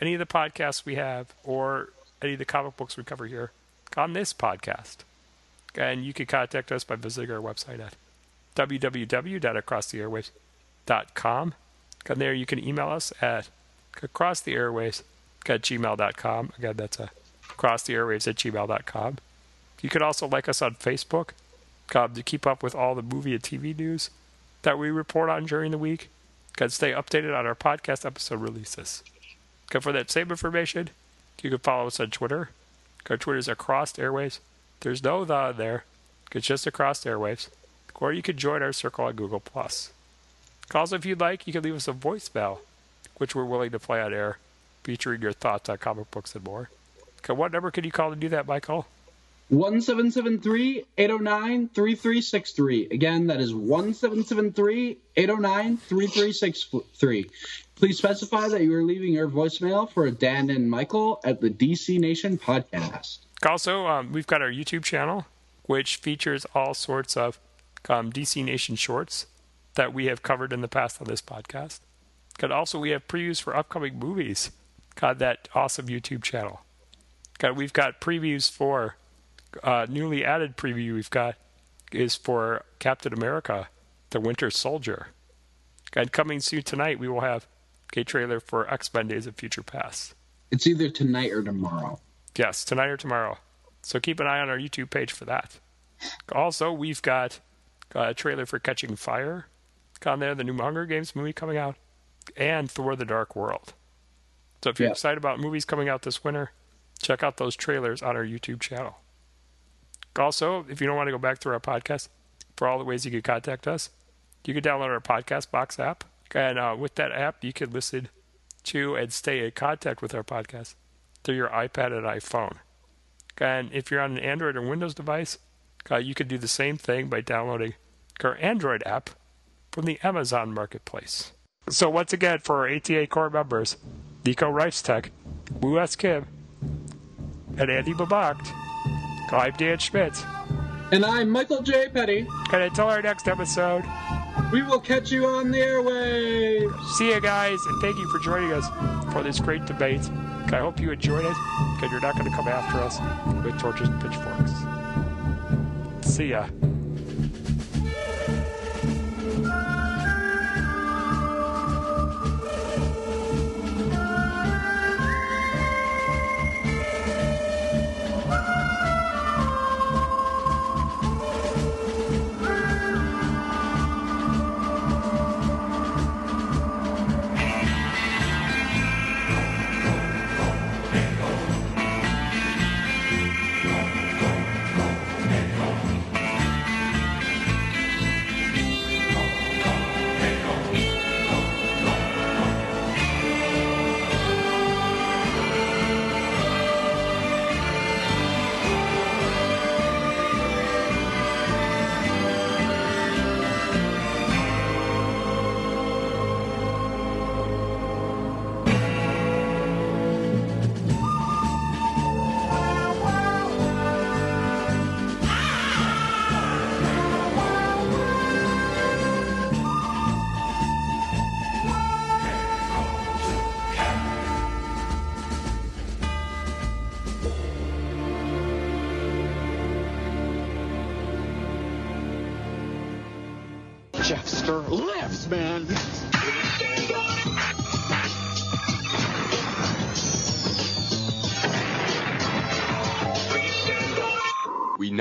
any of the podcasts we have or any of the comic books we cover here on this podcast. And you can contact us by visiting our website at www.acrosstheairwaves.com. And there you can email us at acrosstheairwaves at. Again, that's acrosstheairwaves at. You can also like us on Facebook um, to keep up with all the movie and TV news that we report on during the week. Can stay updated on our podcast episode releases. Okay, for that same information, you can follow us on Twitter. Our Twitter is across airwaves. There's no the there. It's just across airwaves. Or you can join our circle on Google Plus. Also, if you'd like, you can leave us a voicemail, which we're willing to play on air, featuring your thoughts on comic books and more. Okay, what number can you call to do that, Michael? 1773-809-3363. Again, that is 1773-809-3363. Please specify that you are leaving your voicemail for Dan and Michael at the DC Nation podcast. Also, um, we've got our YouTube channel, which features all sorts of um, DC Nation shorts that we have covered in the past on this podcast. Also, we have previews for upcoming movies Got that awesome YouTube channel. God, we've got previews for uh, newly added preview we've got is for Captain America, the Winter Soldier. And coming soon tonight, we will have a trailer for X Men Days of Future Past. It's either tonight or tomorrow. Yes, tonight or tomorrow. So keep an eye on our YouTube page for that. Also, we've got a trailer for Catching Fire on there, the new Hunger Games movie coming out, and Thor the Dark World. So if you're yeah. excited about movies coming out this winter, check out those trailers on our YouTube channel. Also, if you don't want to go back through our podcast, for all the ways you can contact us, you can download our Podcast Box app. And uh, with that app, you can listen to and stay in contact with our podcast through your iPad and iPhone. And if you're on an Android or Windows device, uh, you can do the same thing by downloading our Android app from the Amazon Marketplace. So once again, for our ATA core members, Nico Reichstech, Wu S. Kim, and Andy Babakt, I'm Dan Schmidt. And I'm Michael J. Petty. And until our next episode, we will catch you on the airwaves. See you guys, and thank you for joining us for this great debate. I hope you enjoyed it, because you're not going to come after us with torches and pitchforks. See ya.